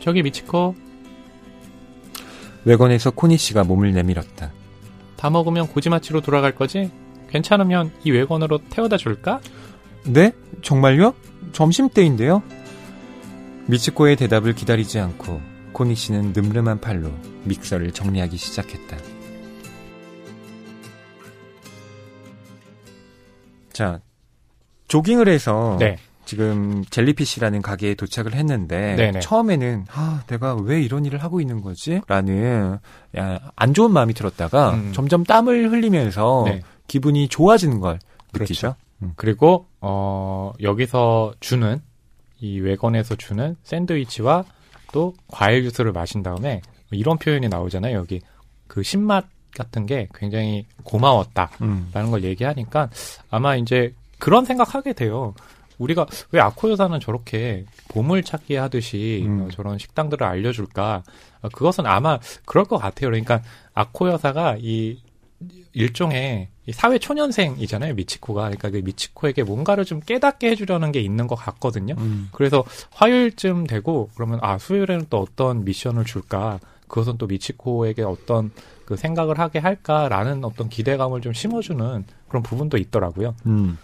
저기 미치코, 외건에서 코니 씨가 몸을 내밀었다. 다 먹으면 고지마치로 돌아갈 거지? 괜찮으면 이 외건으로 태워다 줄까? 네? 정말요? 점심때인데요? 미치코의 대답을 기다리지 않고 코니 씨는 늠름한 팔로 믹서를 정리하기 시작했다. 자, 조깅을 해서 네. 지금 젤리피쉬라는 가게에 도착을 했는데 네네. 처음에는 아 내가 왜 이런 일을 하고 있는 거지? 라는 야, 안 좋은 마음이 들었다가 음. 점점 땀을 흘리면서 네. 기분이 좋아지는 걸 그렇죠. 느끼죠. 그리고 어 여기서 주는 이 외건에서 주는 샌드위치와 또 과일 주스를 마신 다음에 이런 표현이 나오잖아요. 여기 그 신맛 같은 게 굉장히 고마웠다라는 음. 걸 얘기하니까 아마 이제 그런 생각하게 돼요. 우리가 왜 아코 여사는 저렇게 보물 찾기 하듯이 음. 어, 저런 식당들을 알려줄까? 어, 그것은 아마 그럴 것 같아요. 그러니까 아코 여사가 이 일종의 이 사회 초년생이잖아요, 미치코가. 그러니까 그 미치코에게 뭔가를 좀 깨닫게 해주려는 게 있는 것 같거든요. 음. 그래서 화요일쯤 되고 그러면 아 수요일에는 또 어떤 미션을 줄까? 그것은 또 미치코에게 어떤 그 생각을 하게 할까라는 어떤 기대감을 좀 심어주는 그런 부분도 있더라고요. 음.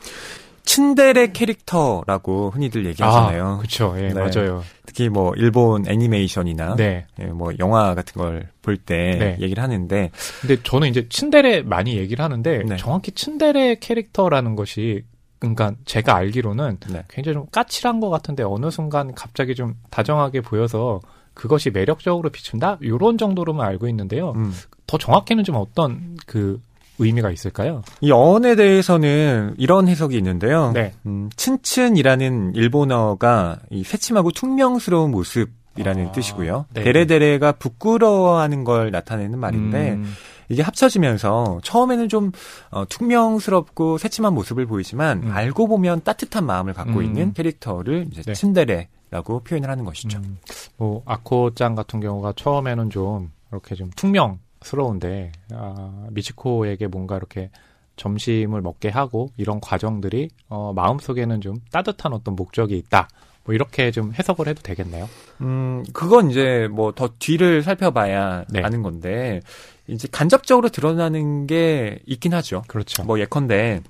츤데레 캐릭터라고 흔히들 얘기하잖아요. 그렇죠. 예, 네. 맞아요. 특히 뭐 일본 애니메이션이나 네. 예, 뭐 영화 같은 걸 볼때 네. 얘기를 하는데 근데 저는 이제 츤데레 많이 얘기를 하는데 네. 정확히 츤데레 캐릭터라는 것이 그러니까 제가 알기로는 네. 굉장히 좀 까칠한 것 같은데 어느 순간 갑자기 좀 다정하게 보여서 그것이 매력적으로 비춘다 이런 정도로만 알고 있는데요. 음. 더 정확히는 좀 어떤 그 의미가 있을까요? 이 어원에 대해서는 이런 해석이 있는데요. 네. 음, 츤츤이라는 일본어가 이 새침하고 퉁명스러운 모습 이라는 아, 뜻이고요. 네. 데레데레가 부끄러워하는 걸 나타내는 말인데 음, 이게 합쳐지면서 처음에는 좀 어, 퉁명스럽고 새침한 모습을 보이지만 음. 알고 보면 따뜻한 마음을 갖고 음. 있는 캐릭터를 이제 네. 츤데레라고 표현을 하는 것이죠. 음, 뭐 아코짱 같은 경우가 처음에는 좀 이렇게 좀 퉁명 스러운데 아, 미치코에게 뭔가 이렇게 점심을 먹게 하고 이런 과정들이 어, 마음속에는 좀 따뜻한 어떤 목적이 있다. 뭐 이렇게 좀 해석을 해도 되겠네요. 음, 그건 이제 뭐 더 뒤를 살펴봐야 네. 아는 건데, 이제 간접적으로 드러나는 게 있긴 하죠. 그렇죠. 뭐 예컨대,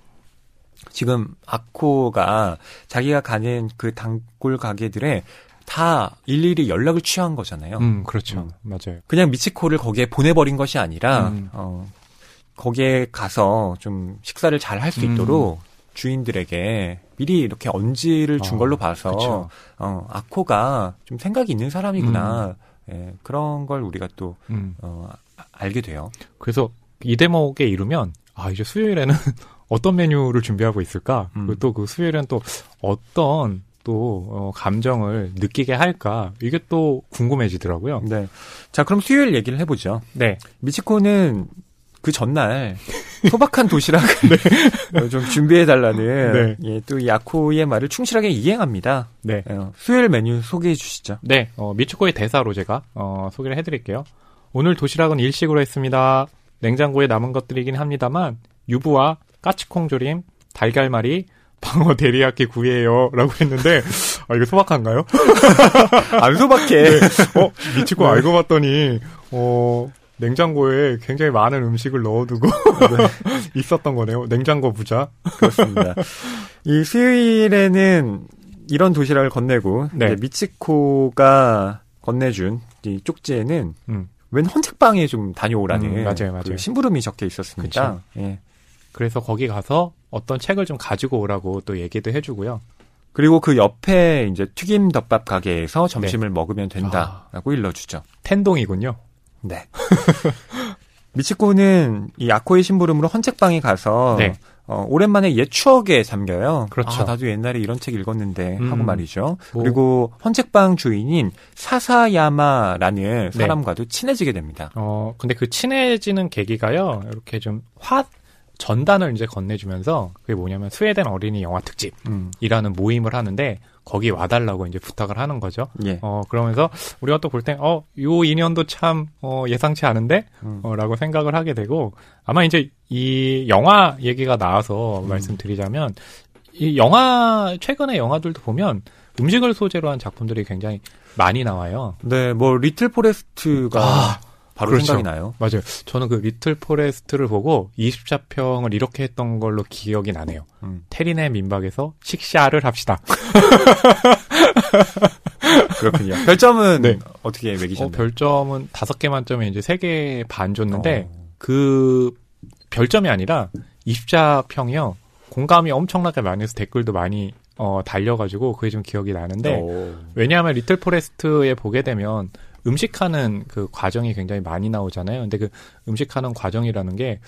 지금 아코가 자기가 가는 그 단골 가게들에 다 일일이 연락을 취한 거잖아요. 음, 그렇죠. 음. 맞아요. 그냥 미치코를 거기에 보내버린 것이 아니라, 음. 어, 거기에 가서 좀 식사를 잘 할 수 음. 있도록 주인들에게 미리 이렇게 언지를 준 어, 걸로 봐서, 그쵸. 어, 아코가 좀 생각이 있는 사람이구나. 예, 그런 걸 우리가 또, 음. 어, 아- 알게 돼요. 그래서 이 대목에 이르면 아 이제 수요일에는 어떤 메뉴를 준비하고 있을까? 음. 그리고 또 그 수요일엔 또 어떤 또 어, 감정을 느끼게 할까? 이게 또 궁금해지더라고요. 네. 자, 그럼 수요일 얘기를 해보죠. 네. 미치코는 그 전날 소박한 도시락을 어, 좀 준비해 달라는 네. 예, 또이 아코의 말을 충실하게 이행합니다. 네. 어, 수요일 메뉴 소개해 주시죠. 네, 어, 미츠코의 대사로 제가 어, 소개를 해드릴게요. 오늘 도시락은 일식으로 했습니다. 냉장고에 남은 것들이긴 합니다만 유부와 까치콩조림, 달걀말이, 방어 데리야끼 구이에요라고 했는데 아 이거 소박한가요? 안 소박해. 어 미치고 알고 봤더니 어 냉장고에 굉장히 많은 음식을 넣어두고 있었던 거네요. 냉장고 부자. 그렇습니다. 이 수요일에는 이런 도시락을 건네고 네. 미치코가 건네준 이 쪽지에는 음. 웬 헌책방에 좀 다녀오라는 음, 맞아요, 맞아요. 그 심부름이 적혀 있었습니다. 예. 그래서 거기 가서 어떤 책을 좀 가지고 오라고 또 얘기도 해주고요. 그리고 그 옆에 이제 튀김 덮밥 가게에서 점심을 먹으면 된다라고 일러주죠. 텐동이군요. 네. 미치코는 이 아코의 심부름으로 헌책방에 가서 네. 어, 오랜만에 옛 추억에 잠겨요. 그렇죠. 아, 나도 옛날에 이런 책 읽었는데 음. 하고 말이죠. 뭐. 그리고 헌책방 주인인 사사야마라는 네. 사람과도 친해지게 됩니다. 어, 근데 그 친해지는 계기가요, 이렇게 좀 화, 전단을 이제 건네주면서, 그게 뭐냐면 스웨덴 어린이 영화 특집이라는 음. 모임을 하는데, 거기 와달라고 이제 부탁을 하는 거죠. 예. 어, 그러면서 우리가 또 볼 땐, 어, 요 인연도 참, 어, 예상치 않은데? 음. 어, 라고 생각을 하게 되고, 아마 이제 이 영화 얘기가 나와서 음. 말씀드리자면, 이 영화, 최근의 영화들도 보면 음식을 소재로 한 작품들이 굉장히 많이 나와요. 네, 뭐 리틀 포레스트가 아, 바로 그렇죠. 생각이 나요. 맞아요. 저는 그 리틀 포레스트를 보고 20자평을 이렇게 했던 걸로 기억이 나네요. 음, 효리네 민박에서 식샤를 합시다. 그렇군요. 별점은 네. 어떻게 어, 매기셨나요? 별점은 다섯 개 만점에 이제 세 개 반 줬는데 어. 그 별점이 아니라 20자평이요. 공감이 엄청나게 많이 해서 댓글도 많이 어, 달려가지고 그게 좀 기억이 나는데 오. 왜냐하면 리틀 포레스트에 보게 되면 음식하는 그 과정이 굉장히 많이 나오잖아요. 근데 그 음식하는 과정이라는 게,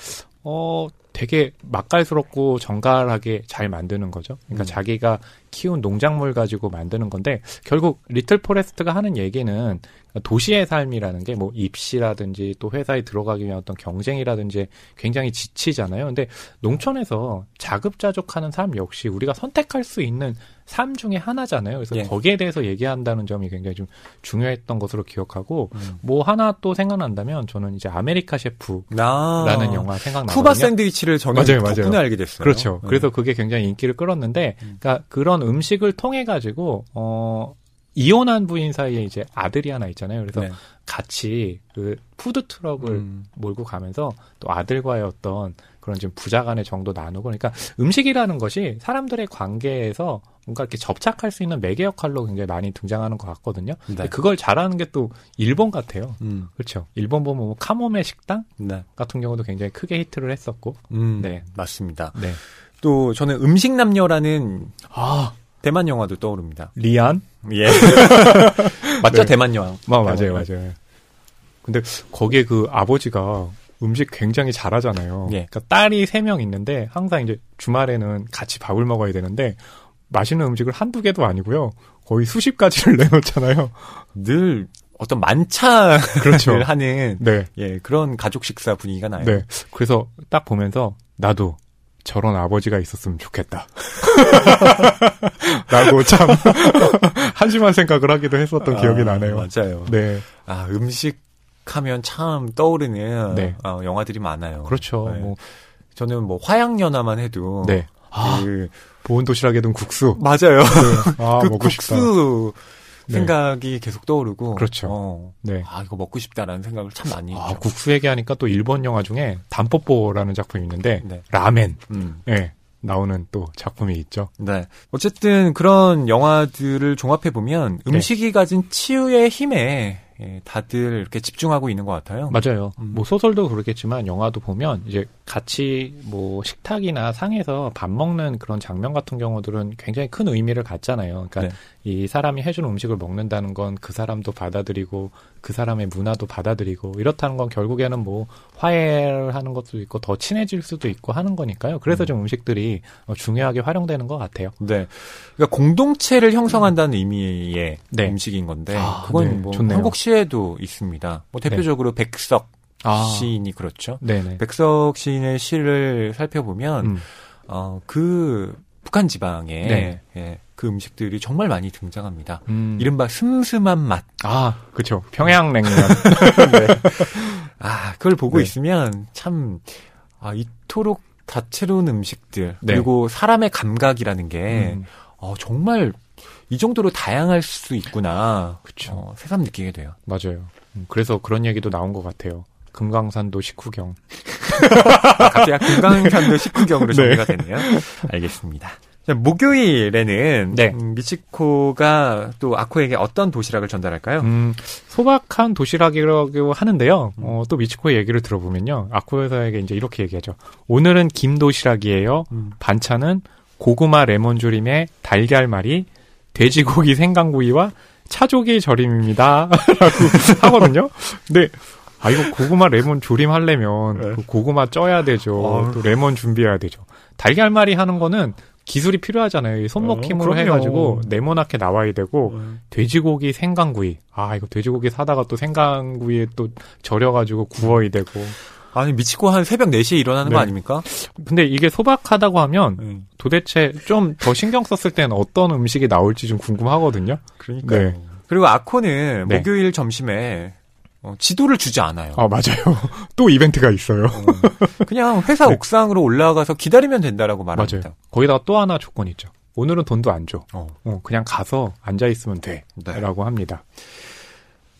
어, 되게 맛깔스럽고 정갈하게 잘 만드는 거죠. 그러니까 음. 자기가 키운 농작물 가지고 만드는 건데, 결국 리틀 포레스트가 하는 얘기는 도시의 삶이라는 게 뭐 입시라든지 또 회사에 들어가기 위한 어떤 경쟁이라든지 굉장히 지치잖아요. 근데 농촌에서 자급자족하는 삶 역시 우리가 선택할 수 있는 삶 중에 하나잖아요. 그래서 예. 거기에 대해서 얘기한다는 점이 굉장히 좀 중요했던 것으로 기억하고 음. 뭐 하나 또 생각난다면 저는 이제 아메리카 셰프라는 나 영화 생각나거든요. 쿠바 샌드위치를 저는 맞아요, 덕분에 맞아요. 알게 됐어요. 그렇죠. 네. 그래서 그게 굉장히 인기를 끌었는데, 음. 그러니까 그런 음식을 통해 가지고 어 이혼한 부인 사이에 이제 아들이 하나 있잖아요. 그래서 네. 같이 그 푸드 트럭을 음. 몰고 가면서 또 아들과의 어떤 그런 좀 부자 간의 정도 나누고 그러니까 음식이라는 것이 사람들의 관계에서 뭔가 이렇게 접착할 수 있는 매개 역할로 굉장히 많이 등장하는 것 같거든요. 네. 그걸 잘하는 게 또 일본 같아요. 음. 그렇죠. 일본 보면 뭐 카모메 식당 네. 같은 경우도 굉장히 크게 히트를 했었고. 음. 네. 맞습니다. 네. 또 저는 음식 남녀라는 아 대만 영화도 떠오릅니다. 리안? 예. 맞죠? 네. 대만 영화. 마, 맞아요, 맞아요. 근데 거기에 그 아버지가 음식 굉장히 잘하잖아요. 예. 그러니까 딸이 세 명 있는데 항상 이제 주말에는 같이 밥을 먹어야 되는데 맛있는 음식을 한두 개도 아니고요. 거의 수십 가지를 내놓잖아요. 늘 어떤 만찬을 그렇죠. 하는 네. 예, 그런 가족 식사 분위기가 나요. 네. 그래서 딱 보면서 나도 저런 아버지가 있었으면 좋겠다. 라고 참 한심한 생각을 하기도 했었던 기억이 아, 나네요. 맞아요. 네. 아, 음식 하면 참 떠오르는 네. 어, 영화들이 많아요. 그렇죠. 네. 뭐, 저는 뭐 화양연화만 해도 네. 아, 그 보온 도시락에 든 국수. 맞아요. 아, 그 먹고 싶다. 국수 네. 생각이 계속 떠오르고 그렇죠. 어, 네. 아 이거 먹고 싶다라는 생각을 참 많이 아, 했죠. 국수 얘기하니까 또 일본 영화 중에 단뽀뽀라는 작품이 있는데 네. 라멘 음. 예 나오는 또 작품이 있죠. 네. 어쨌든 그런 영화들을 종합해 보면 네. 음식이 가진 치유의 힘에 예, 다들 이렇게 집중하고 있는 것 같아요. 맞아요. 음. 뭐 소설도 그렇겠지만 영화도 보면 이제 같이 뭐 식탁이나 상에서 밥 먹는 그런 장면 같은 경우들은 굉장히 큰 의미를 갖잖아요. 그러니까 네. 이 사람이 해준 음식을 먹는다는 건 그 사람도 받아들이고 그 사람의 문화도 받아들이고 이렇다는 건 결국에는 뭐 화해를 하는 것도 있고 더 친해질 수도 있고 하는 거니까요. 그래서 음. 좀 음식들이 어, 중요하게 활용되는 것 같아요. 네. 그러니까 공동체를 형성한다는 의미의 네. 음식인 건데 아, 그건 네. 뭐 좋네요. 한국 시에도 있습니다. 뭐 대표적으로 백석 아, 시인이 그렇죠. 네네. 백석 시인의 시를 살펴보면 음. 어, 그 북한 지방에 네. 예, 그 음식들이 정말 많이 등장합니다. 음. 이른바 슴슴한 맛. 아, 그쵸. 평양냉면. 아, 그걸 보고 네. 있으면 참, 아, 이토록 다채로운 음식들, 네. 그리고 사람의 감각이라는 게, 음, 어, 정말 이 정도로 다양할 수 있구나. 그쵸. 어, 새삼 느끼게 돼요. 맞아요. 음, 그래서 그런 얘기도 나온 것 같아요. 금강산도 식후경. 아, 갑자기 금강산도 식후경으로 네. 정리가 되네요. 알겠습니다. 자, 목요일에는 네. 음, 미치코가 또 아코에게 어떤 도시락을 전달할까요? 음, 소박한 도시락이라고 하는데요. 어, 또 미치코의 얘기를 들어보면요. 아쿠에서에게 이제 이렇게 얘기하죠. 오늘은 김 도시락이에요. 음. 반찬은 고구마 레몬 조림에 달걀말이, 돼지고기 생강구이와 차조개 절임입니다. 라고 하거든요. 근데, 아, 이거 고구마 레몬 조림 하려면 네. 그 고구마 쪄야 되죠. 어휴. 또 레몬 준비해야 되죠. 달걀말이 하는 거는 기술이 필요하잖아요. 이 손목 어, 힘으로 그럼요. 해가지고 네모나게 나와야 되고, 음. 돼지고기 생강구이. 아, 이거 돼지고기 사다가 또 생강구이에 또 절여가지고 구워야 되고. 아니, 미치코 한 새벽 4시에 일어나는 거 네. 아닙니까? 근데 이게 소박하다고 하면 음. 도대체 좀 더 신경 썼을 때는 어떤 음식이 나올지 좀 궁금하거든요. 그러니까요. 네. 그리고 아코는 네. 목요일 점심에 어, 지도를 주지 않아요. 아, 맞아요. 또 이벤트가 있어요. 어, 그냥 회사 네. 옥상으로 올라가서 기다리면 된다라고 말합니다. 맞아요. 거기다가 또 하나 조건이 있죠. 오늘은 돈도 안 줘. 어, 어, 그냥 가서 앉아있으면 돼. 네. 라고 합니다.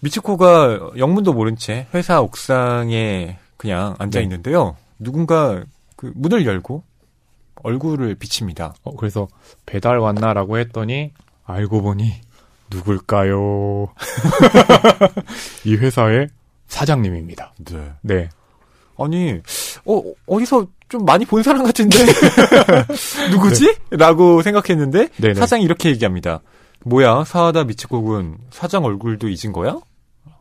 미치코가 영문도 모른 채 회사 옥상에 그냥 앉아 네. 있는데요. 누군가 그 문을 열고 얼굴을 비칩니다. 어, 그래서 배달 왔나라고 했더니 알고 보니 누굴까요? 이 회사의 사장님입니다. 네. 네. 아니, 어, 어디서 좀 많이 본 사람 같은데? 누구지? 라고 생각했는데, 네네. 사장이 이렇게 얘기합니다. 뭐야, 사하다 미치코군, 사장 얼굴도 잊은 거야?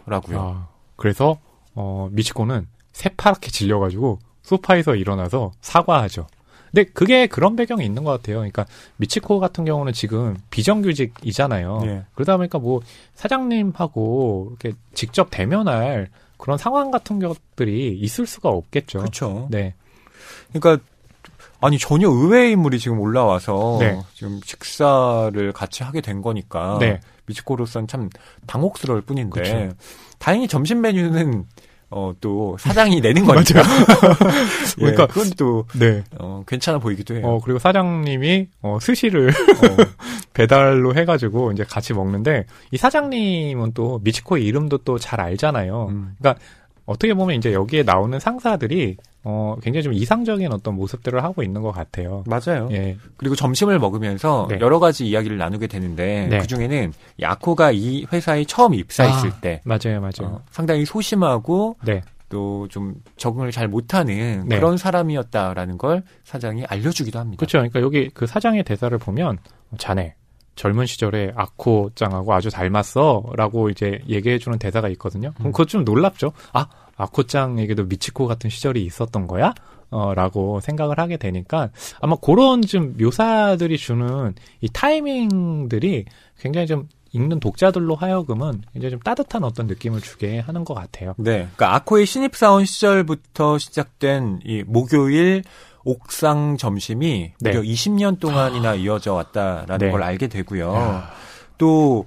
라고요. 아, 그래서 어, 미치코는 새파랗게 질려가지고 소파에서 일어나서 사과하죠. 근데 그게 그런 배경이 있는 것 같아요. 그러니까 미치코 같은 경우는 지금 비정규직이잖아요. 예. 그러다 보니까 뭐 사장님하고 이렇게 직접 대면할 그런 상황 같은 것들이 있을 수가 없겠죠. 그렇죠. 네, 그러니까, 아니, 전혀 의외의 인물이 지금 올라와서, 네. 지금 식사를 같이 하게 된 거니까, 네. 미치코로서는 참 당혹스러울 뿐인데, 그쵸. 다행히 점심 메뉴는, 어, 또, 사장이 내는 거니까. 예, 그러니까- 그건 또, 네. 어, 괜찮아 보이기도 해요. 어 그리고 사장님이 어, 스시를 배달로 해가지고 이제 같이 먹는데 이 사장님은 또 미치코의 이름도 또 잘 알잖아요. 음. 어떻게 보면 이제 여기에 나오는 상사들이 어 굉장히 좀 이상적인 어떤 모습들을 하고 있는 것 같아요. 맞아요. 예, 그리고 점심을 먹으면서 네. 여러 가지 이야기를 나누게 되는데 네. 그 중에는 야코가 이 회사에 처음 입사했을 아, 때 맞아요, 맞아요. 어, 상당히 소심하고 네, 또좀 적응을 잘 못하는 네. 그런 사람이었다라는 걸 사장이 알려주기도 합니다. 그렇죠. 그러니까 여기 그 사장의 대사를 보면 자네 젊은 시절에 아코짱하고 아주 닮았어라고 이제 얘기해주는 대사가 있거든요. 그럼 음. 그것 좀 놀랍죠. 아 아코짱에게도 미치코 같은 시절이 있었던 거야? 어, 라고 생각을 하게 되니까 아마 그런 좀 묘사들이 주는 이 타이밍들이 굉장히 좀 읽는 독자들로 하여금은 굉장히 좀 따뜻한 어떤 느낌을 주게 하는 것 같아요. 네, 그러니까 아코의 신입사원 시절부터 시작된 이 목요일 옥상 점심이 네. 무려 20년 동안이나 이어져 왔다라는 네. 걸 알게 되고요. 야. 또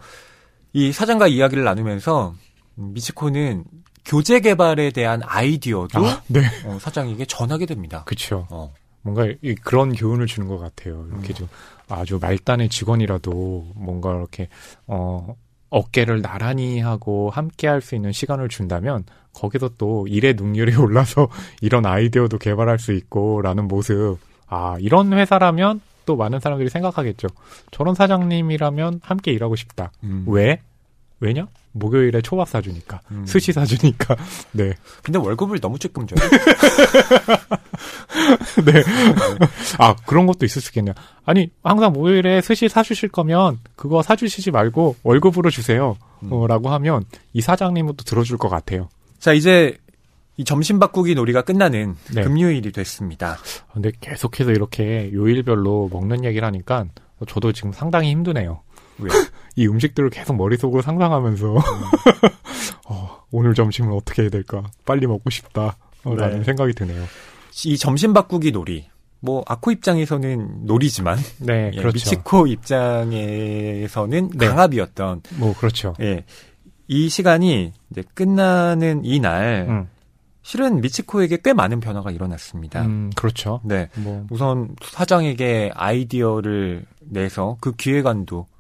이 사장과 이야기를 나누면서 미치코는 교재 개발에 대한 아이디어도 아, 네. 어, 사장에게 전하게 됩니다. 그쵸. 어. 뭔가 이, 그런 교훈을 주는 것 같아요. 이렇게 음. 좀 아주 말단의 직원이라도 뭔가 이렇게 어 어깨를 나란히 하고 함께 할 수 있는 시간을 준다면 거기서 또 일의 능률이 올라서 이런 아이디어도 개발할 수 있고라는 모습. 아, 이런 회사라면 또 많은 사람들이 생각하겠죠. 저런 사장님이라면 함께 일하고 싶다. 음. 왜? 왜냐? 목요일에 초밥 사주니까. 음. 스시 사주니까. 네. 근데 월급을 너무 조금 줘요. 네. 아, 그런 것도 있을 수 있겠네요. 아니, 항상 목요일에 스시 사주실 거면 그거 사주시지 말고 월급으로 주세요. 음. 어, 라고 하면 이 사장님은 또 들어줄 것 같아요. 자, 이제 이 점심 바꾸기 놀이가 끝나는 네. 금요일이 됐습니다. 근데 계속해서 이렇게 요일별로 먹는 얘기를 하니까 저도 지금 상당히 힘드네요. 왜? 이 음식들을 계속 머릿속으로 상상하면서 어, 오늘 점심을 어떻게 해야 될까? 빨리 먹고 싶다. 어, 라는 네. 생각이 드네요. 이 점심 바꾸기 놀이. 뭐 아코 입장에서는 놀이지만 네, 예, 그렇죠. 미치코 입장에서는 네. 강압이었던 뭐 그렇죠. 예. 이 시간이 이제 끝나는 이날 음, 실은 미치코에게 꽤 많은 변화가 일어났습니다. 음, 그렇죠. 네. 뭐 우선 사장에게 아이디어를 내서 그 기획안도 음.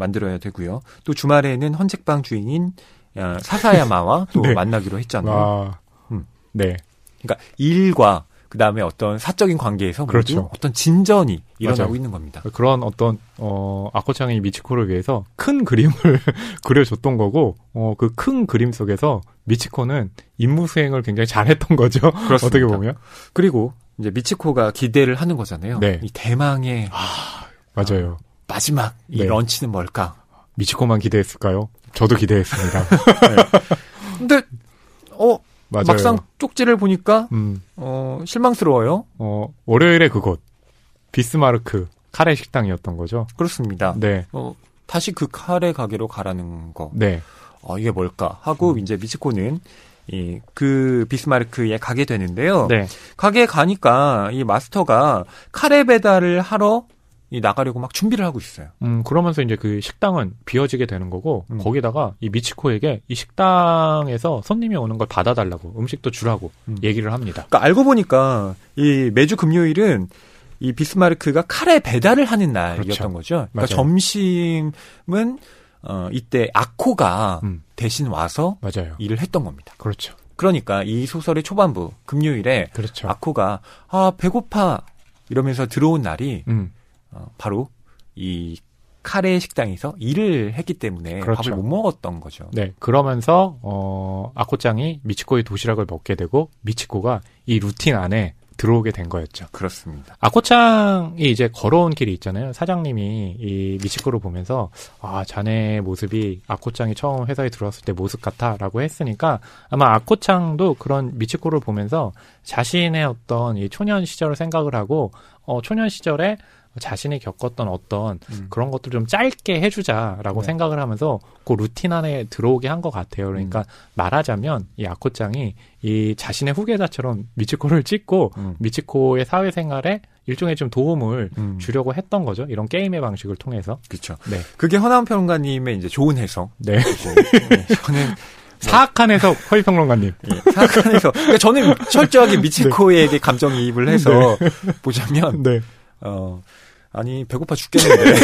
만들어야 되고요. 또 주말에는 헌책방 주인인 어, 사사야마와 또 네. 만나기로 했잖아요. 아, 음. 네. 그러니까 일과 그 다음에 어떤 사적인 관계에서 모두 그렇죠. 어떤 진전이 일어나고 맞아요. 있는 겁니다. 그런 어떤 어 아코창이 미치코를 위해서 큰 그림을 그려줬던 거고 어 그 큰 그림 속에서 미치코는 임무 수행을 굉장히 잘했던 거죠. 그렇습니다. 어떻게 보면 그리고 이제 미치코가 기대를 하는 거잖아요. 네. 이 대망의 맞아요. 마지막 이 네. 런치는 뭘까? 미치코만 기대했을까요? 저도 기대했습니다. 근데 어 맞아요. 막상 쪽지를 보니까 음, 어 실망스러워요. 어 월요일에 그곳 비스마르크 카레 식당이었던 거죠. 그렇습니다. 네, 어 다시 그 카레 가게로 가라는 거. 네, 어 이게 뭘까? 하고 이제 미치코는 이 그 비스마르크에 가게 되는데요. 네, 가게에 가니까 이 마스터가 카레 배달을 하러 이 나가려고 막 준비를 하고 있어요. 음 그러면서 이제 그 식당은 비어지게 되는 거고 음. 거기다가 이 미치코에게 이 식당에서 손님이 오는 걸 받아달라고 음식도 주라고 음. 얘기를 합니다. 그러니까 알고 보니까 이 매주 금요일은 이 비스마르크가 카레 배달을 하는 날이었던 그렇죠. 거죠. 그러니까 맞아요. 점심은 어, 이때 아코가 음. 대신 와서 맞아요. 일을 했던 겁니다. 그렇죠. 그러니까 이 소설의 초반부 금요일에 그렇죠. 아코가 아 배고파 이러면서 들어온 날이 음. 어, 바로 이 카레 식당에서 일을 했기 때문에 그렇죠. 밥을 못 먹었던 거죠. 네. 그러면서 어 아코짱이 미치코의 도시락을 먹게 되고 미치코가 이 루틴 안에 들어오게 된 거였죠. 그렇습니다. 아코짱이 이제 걸어온 길이 있잖아요. 사장님이 이 미치코를 보면서 아 자네 모습이 아코짱이 처음 회사에 들어왔을 때 모습 같아라고 했으니까 아마 아코짱도 그런 미치코를 보면서 자신의 어떤 이 초년 시절을 생각을 하고 어 초년 시절에 자신이 겪었던 어떤 음. 그런 것들 좀 짧게 해주자라고 네. 생각을 하면서 그 루틴 안에 들어오게 한 것 같아요. 그러니까 말하자면 이 아코짱이 이 자신의 후계자처럼 미치코를 찍고 음. 미치코의 사회생활에 일종의 좀 도움을 음. 주려고 했던 거죠. 이런 게임의 방식을 통해서. 그렇죠. 네. 그게 허나운 평론가님의 이제 좋은 해석. 네. 네, 저는 사악한 해석 허위 평론가님. 예, 사악한에서 그러니까 저는 철저하게 미치코에게 감정이입을 해서 보자면 네. 어 아니 배고파 죽겠는데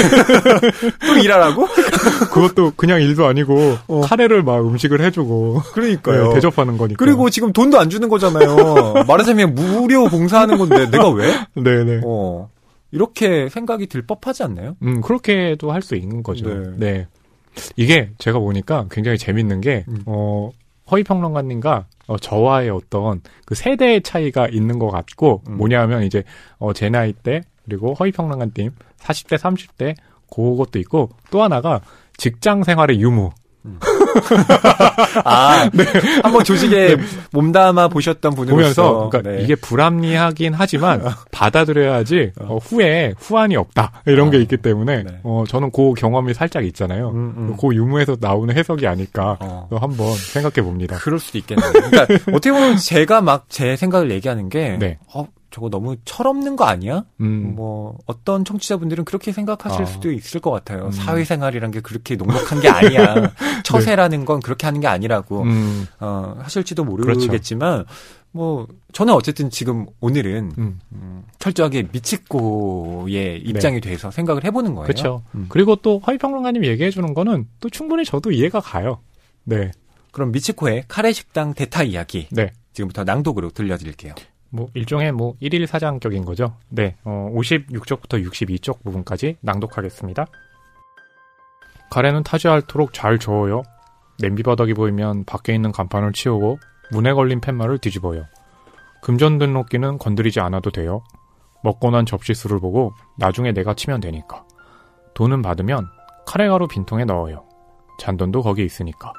또 일하라고? 그것도 그냥 일도 아니고 어. 카레를 막 음식을 해주고 그러니까요. 네, 대접하는 거니까. 그리고 지금 돈도 안 주는 거잖아요. 말하자면 무료 봉사하는 건데 내가 왜? 네네. 어 이렇게 생각이 들 법하지 않나요? 음 그렇게도 할 수 있는 거죠. 네. 네. 이게 제가 보니까 굉장히 재밌는 게 음. 어. 허위 평론가님과 어, 저와의 어떤 그 세대의 차이가 있는 것 같고 음. 뭐냐면 이제 어, 제 나이 때 그리고 허위평론가님 40대 30대 그것도 있고 또 하나가 직장 생활의 유무 아, 한번 조직에 몸담아 보셨던 분으로서 보면서 그러니까 네. 이게 불합리하긴 하지만 받아들여야지 어, 후에 후환이 없다 이런 게 어, 있기 때문에 네. 어, 저는 그 경험이 살짝 있잖아요. 음, 음. 그 유무에서 나오는 해석이 아닐까 어. 또 한번 생각해 봅니다. 그럴 수도 있겠네요. 그러니까 어떻게 보면 제가 막 제 생각을 얘기하는 게 네. 어, 저거 너무 철없는 거 아니야? 음, 뭐 어떤 청취자분들은 그렇게 생각하실 아. 수도 있을 것 같아요. 음. 사회생활이란 게 그렇게 녹록한 게 아니야. 처세라는 건 그렇게 하는 게 아니라고 음, 어, 하실지도 그렇죠. 모르겠지만 뭐 저는 어쨌든 지금 오늘은 음. 음, 철저하게 미치코의 입장이 돼서 생각을 해보는 거예요. 그렇죠. 음. 그리고 또 허위평론가님 얘기해 주는 거는 또 충분히 저도 이해가 가요. 네, 그럼 미치코의 카레 식당 대타 이야기 네. 지금부터 낭독으로 들려드릴게요. 뭐 일종의 뭐 일일 사장격인 거죠. 네, 어, 56쪽부터 62쪽 부분까지 낭독하겠습니다. 가래는 타지 않도록 잘 저어요. 냄비 바닥이 보이면 밖에 있는 간판을 치우고 문에 걸린 팻말을 뒤집어요. 금전 등록기는 건드리지 않아도 돼요. 먹고 난 접시수를 보고 나중에 내가 치면 되니까. 돈은 받으면 카레가루 빈통에 넣어요. 잔돈도 거기 있으니까.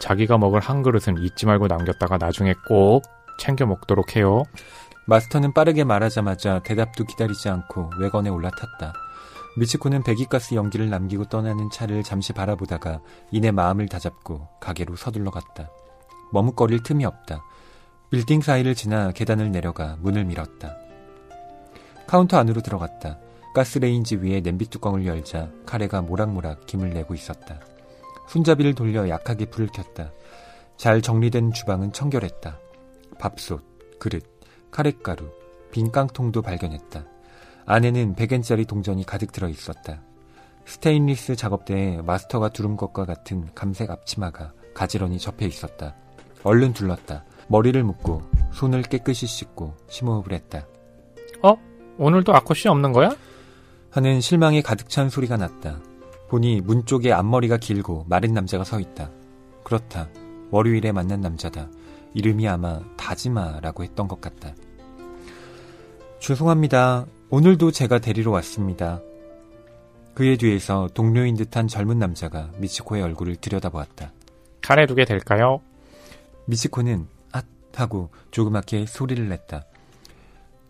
자기가 먹을 한 그릇은 잊지 말고 남겼다가 나중에 꼭 챙겨 먹도록 해요. 마스터는 빠르게 말하자마자 대답도 기다리지 않고 외건에 올라탔다. 미치코는 배기가스 연기를 남기고 떠나는 차를 잠시 바라보다가 이내 마음을 다잡고 가게로 서둘러 갔다. 머뭇거릴 틈이 없다. 빌딩 사이를 지나 계단을 내려가 문을 밀었다. 카운터 안으로 들어갔다. 가스레인지 위에 냄비 뚜껑을 열자 카레가 모락모락 김을 내고 있었다. 손잡이를 돌려 약하게 불을 켰다. 잘 정리된 주방은 청결했다. 밥솥, 그릇, 카레가루, 빈 깡통도 발견했다. 안에는 100엔짜리 동전이 가득 들어 있었다. 스테인리스 작업대에 마스터가 두른 것과 같은 감색 앞치마가 가지런히 접혀 있었다. 얼른 둘렀다. 머리를 묶고 손을 깨끗이 씻고 심호흡을 했다. 오늘도 아코씨 없는 거야? 하는 실망에 가득 찬 소리가 났다. 보니 문 쪽에 앞머리가 길고 마른 남자가 서 있다. 그렇다. 월요일에 만난 남자다. 이름이 아마 다지마라고 했던 것 같다. 죄송합니다. 오늘도 제가 데리러 왔습니다. 그의 뒤에서 동료인 듯한 젊은 남자가 미치코의 얼굴을 들여다보았다. 카레 두 개 될까요? 미치코는 앗 하고 조그맣게 소리를 냈다.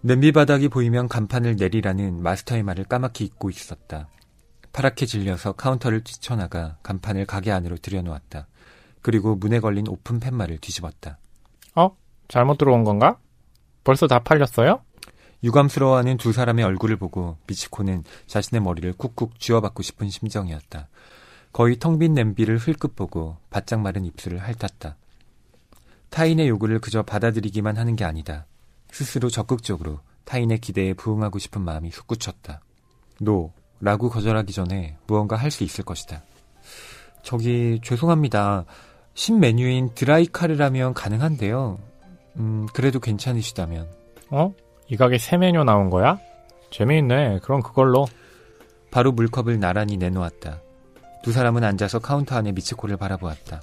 냄비 바닥이 보이면 간판을 내리라는 마스터의 말을 까맣게 잊고 있었다. 파랗게 질려서 카운터를 뛰쳐나가 간판을 가게 안으로 들여놓았다. 그리고 문에 걸린 오픈 팻말을 뒤집었다. 잘못 들어온 건가? 벌써 다 팔렸어요? 유감스러워하는 두 사람의 얼굴을 보고 미치코는 자신의 머리를 쿡쿡 쥐어박고 싶은 심정이었다. 거의 텅 빈 냄비를 흘끗 보고 바짝 마른 입술을 핥았다. 타인의 요구를 그저 받아들이기만 하는 게 아니다. 스스로 적극적으로 타인의 기대에 부응하고 싶은 마음이 솟구쳤다. No, 라고 거절하기 전에 무언가 할 수 있을 것이다. 저기 죄송합니다. 신메뉴인 드라이 카레라면 가능한데요. 음, 그래도 괜찮으시다면. 어? 이 가게 새 메뉴 나온 거야? 재미있네. 그럼 그걸로. 바로 물컵을 나란히 내놓았다. 두 사람은 앉아서 카운터 안에 미치코를 바라보았다.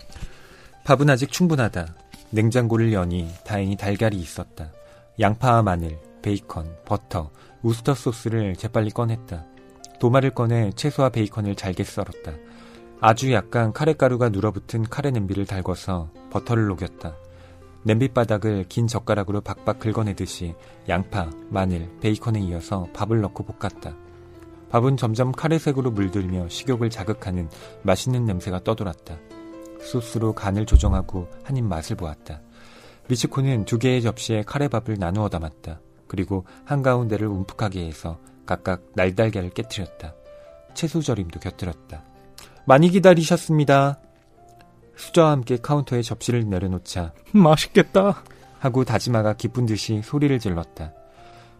밥은 아직 충분하다. 냉장고를 여니 다행히 달걀이 있었다. 양파와 마늘, 베이컨, 버터, 우스터 소스를 재빨리 꺼냈다. 도마를 꺼내 채소와 베이컨을 잘게 썰었다. 아주 약간 카레가루가 눌어붙은 카레 냄비를 달궈서 버터를 녹였다. 냄비 바닥을 긴 젓가락으로 박박 긁어내듯이 양파, 마늘, 베이컨에 이어서 밥을 넣고 볶았다. 밥은 점점 카레색으로 물들며 식욕을 자극하는 맛있는 냄새가 떠돌았다. 소스로 간을 조정하고 한 입 맛을 보았다. 미치코는 두 개의 접시에 카레밥을 나누어 담았다. 그리고 한가운데를 움푹하게 해서 각각 날달걀을 깨뜨렸다. 채소절임도 곁들였다. 많이 기다리셨습니다. 수저와 함께 카운터에 접시를 내려놓자 맛있겠다. 하고 다지마가 기쁜 듯이 소리를 질렀다.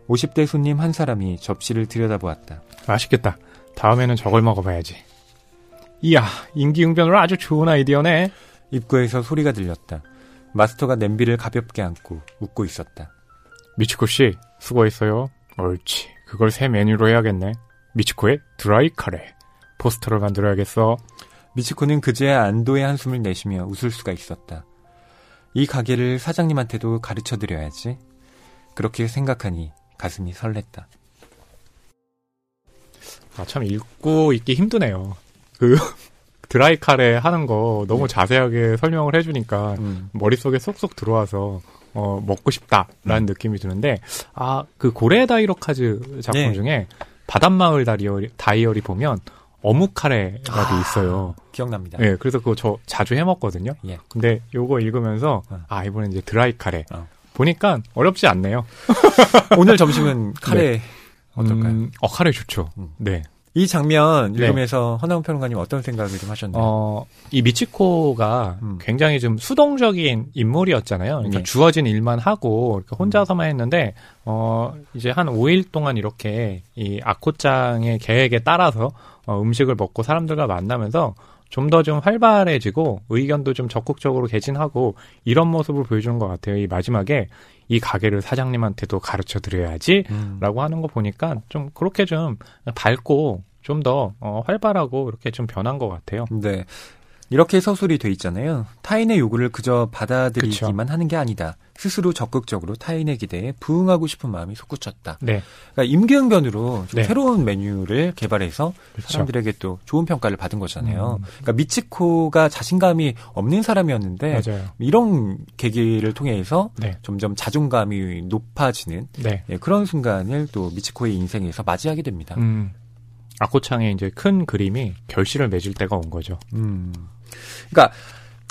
50대 손님 한 사람이 접시를 들여다보았다. 맛있겠다. 다음에는 저걸 먹어봐야지. 이야, 인기응변으로 아주 좋은 아이디어네. 입구에서 소리가 들렸다. 마스터가 냄비를 가볍게 안고 웃고 있었다. 미치코 씨, 수고했어요. 옳지. 그걸 새 메뉴로 해야겠네. 미치코의 드라이 카레. 포스터를 만들어야겠어. 미치코는 그제야 안도의 한숨을 내쉬며 웃을 수가 있었다. 이 가게를 사장님한테도 가르쳐 드려야지. 그렇게 생각하니 가슴이 설렜다. 아, 참 읽고 있기 힘드네요. 그 드라이 카레 하는 거 너무 네. 자세하게 설명을 해주니까 음. 머릿속에 쏙쏙 들어와서 어, 먹고 싶다라는 음. 느낌이 드는데 아 그 고레 다이로카즈 작품 네. 중에 바닷마을 다이어리, 다이어리 보면 어묵 카레가 돼 아. 있어요. 기억납니다. 예, 그래서 그거 저 자주 해 먹거든요. 예. 근데 요거 읽으면서 어. 아 이번엔 이제 드라이 카레 어. 보니까 어렵지 않네요. 오늘 점심은 카레 어떨까요? 음, 어 카레 좋죠. 음. 네. 이 장면 네. 읽으면서 허나운 평론가님 어떤 생각을 좀 하셨나요? 어, 이 미치코가 음. 굉장히 좀 수동적인 인물이었잖아요. 그러니까 네. 주어진 일만 하고 이렇게 혼자서만 했는데, 어, 이제 한 5일 동안 이렇게 이 아코짱의 계획에 따라서 어, 음식을 먹고 사람들과 만나면서 좀더좀 활발해지고 의견도 좀 적극적으로 개진하고 이런 모습을 보여주는 것 같아요. 이 마지막에 이 가게를 사장님한테도 가르쳐 드려야지 음. 라고 하는 거 보니까 좀 그렇게 좀 밝고 좀더 어, 활발하고 이렇게 좀 변한 것 같아요. 네. 이렇게 서술이 돼 있잖아요. 타인의 요구를 그저 받아들이기만 하는 게 아니다. 스스로 적극적으로 타인의 기대에 부응하고 싶은 마음이 솟구쳤다. 네, 그러니까 임기응변으로 좀 네. 새로운 메뉴를 개발해서 그렇죠. 사람들에게 또 좋은 평가를 받은 거잖아요. 음. 그러니까 미치코가 자신감이 없는 사람이었는데 맞아요. 이런 계기를 통해서 네, 점점 자존감이 높아지는 네. 예, 그런 순간을 또 미치코의 인생에서 맞이하게 됩니다. 음, 아코창의 이제 큰 그림이 결실을 맺을 때가 온 거죠. 음. 그러니까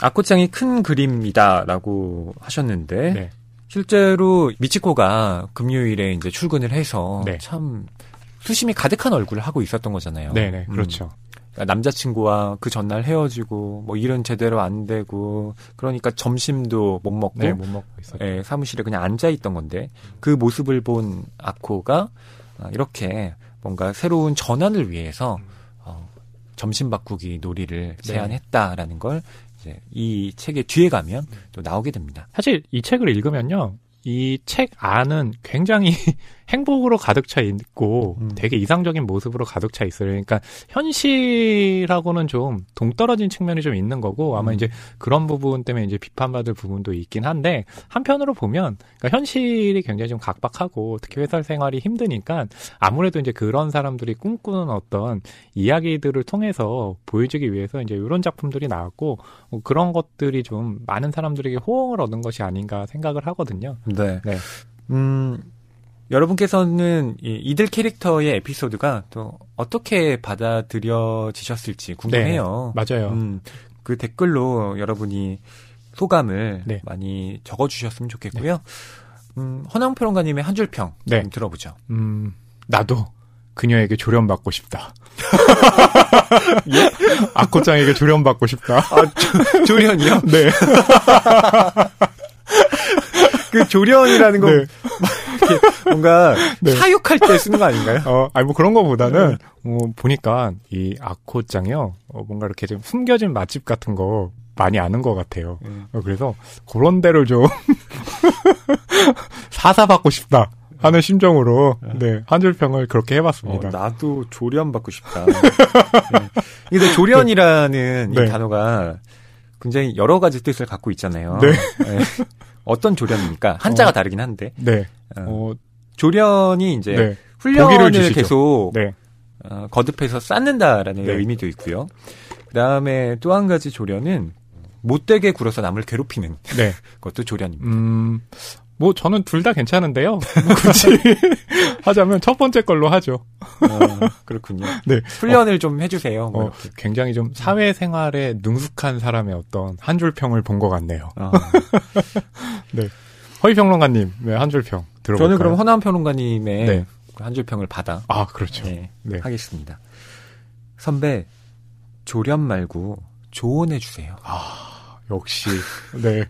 아코짱이 큰 그림이다라고 하셨는데 네, 실제로 미치코가 금요일에 이제 출근을 해서 네. 참 수심이 가득한 얼굴을 하고 있었던 거잖아요. 네, 네, 음. 그렇죠. 그러니까 남자친구와 그 전날 헤어지고 뭐 일은 제대로 안 되고 그러니까 점심도 못 먹고 네, 못 먹고 있었죠. 예, 사무실에 그냥 앉아 있던 건데 그 모습을 본 아코가 아, 이렇게 뭔가 새로운 전환을 위해서 어, 점심 바꾸기 놀이를 네. 제안했다라는 걸 이제 이 책의 뒤에 가면 또 나오게 됩니다. 사실 이 책을 읽으면요. 이 책 안은 굉장히 행복으로 가득 차 있고 음. 되게 이상적인 모습으로 가득 차 있어요. 그러니까 현실하고는 좀 동떨어진 측면이 좀 있는 거고 아마 음. 이제 그런 부분 때문에 이제 비판받을 부분도 있긴 한데 한편으로 보면 그러니까 현실이 굉장히 좀 각박하고 특히 회사 생활이 힘드니까 아무래도 이제 그런 사람들이 꿈꾸는 어떤 이야기들을 통해서 보여주기 위해서 이제 이런 작품들이 나왔고 뭐 그런 것들이 좀 많은 사람들에게 호응을 얻은 것이 아닌가 생각을 하거든요. 네. 네. 음, 여러분께서는 이 이들 캐릭터의 에피소드가 또 어떻게 받아들여지셨을지 궁금해요. 맞아요. 음, 그 댓글로 여러분이 소감을 네. 많이 적어주셨으면 좋겠고요. 음, 허낭 평론가님의 한 줄평 네. 좀 들어보죠. 음, 나도 그녀에게 조련받고 싶다. 예? 아코짱에게 조련받고 싶다. 아, 조, 련이요 네. 그 조련이라는 거 네. 뭔가 네. 사육할 때 쓰는 거 아닌가요? 어, 아니 뭐 그런 거보다는 어, 보니까 이 아코짱이요. 어, 뭔가 이렇게 좀 숨겨진 맛집 같은 거 많이 아는 것 같아요. 음. 어, 그래서 그런 데를 좀 사사 받고 싶다 하는 심정으로 네, 한줄 평을 그렇게 어, 해봤습니다. 나도 조련 받고 싶다. 네. 근데 조련이라는 네. 이 단어가 굉장히 여러 가지 뜻을 갖고 있잖아요. 네. 네. 어떤 조련입니까? 한자가 다르긴 한데 네, 어, 어, 조련이 이제 네, 훈련을. 계속 네, 어, 거듭해서 쌓는다라는 네. 의미도 있고요. 그다음에 또 한 가지 조련은 못되게 굴어서 남을 괴롭히는 네. 것도 조련입니다. 음, 뭐 저는 둘 다 괜찮은데요. 뭐 굳이 하자면 첫 번째 걸로 하죠. 어, 그렇군요. 네, 훈련을 좀 해주세요. 뭐 어, 굉장히 좀 사회생활에 능숙한 사람의 어떤 한 줄 평을 본 것 같네요. 어. 허위평론가님, 네, 한 줄평 들어볼까요? 저는 그럼 허나은 평론가님의 네. 한 줄 평을 받아 아, 그렇죠. 네, 네. 하겠습니다. 선배 조련 말고 조언해 주세요. 역시, 네.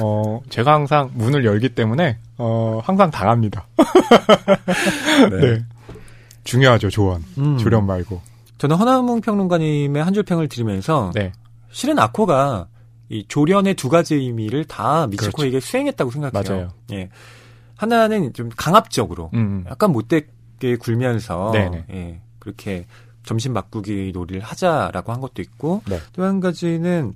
어, 제가 항상 문을 열기 때문에, 어, 항상 당합니다. 네. 중요하죠, 조언. 음, 조련 말고. 저는 허나은 평론가님의 한 줄 평을 들으면서 네. 실은 아코가 이 조련의 두 가지 의미를 다 미치코에게 수행했다고 생각해요. 그렇죠. 맞아요. 예. 하나는 좀 강압적으로 음, 약간 못되게 굴면서 네네. 예, 그렇게 점심 바꾸기 놀이를 하자라고 한 것도 있고 네. 또한 가지는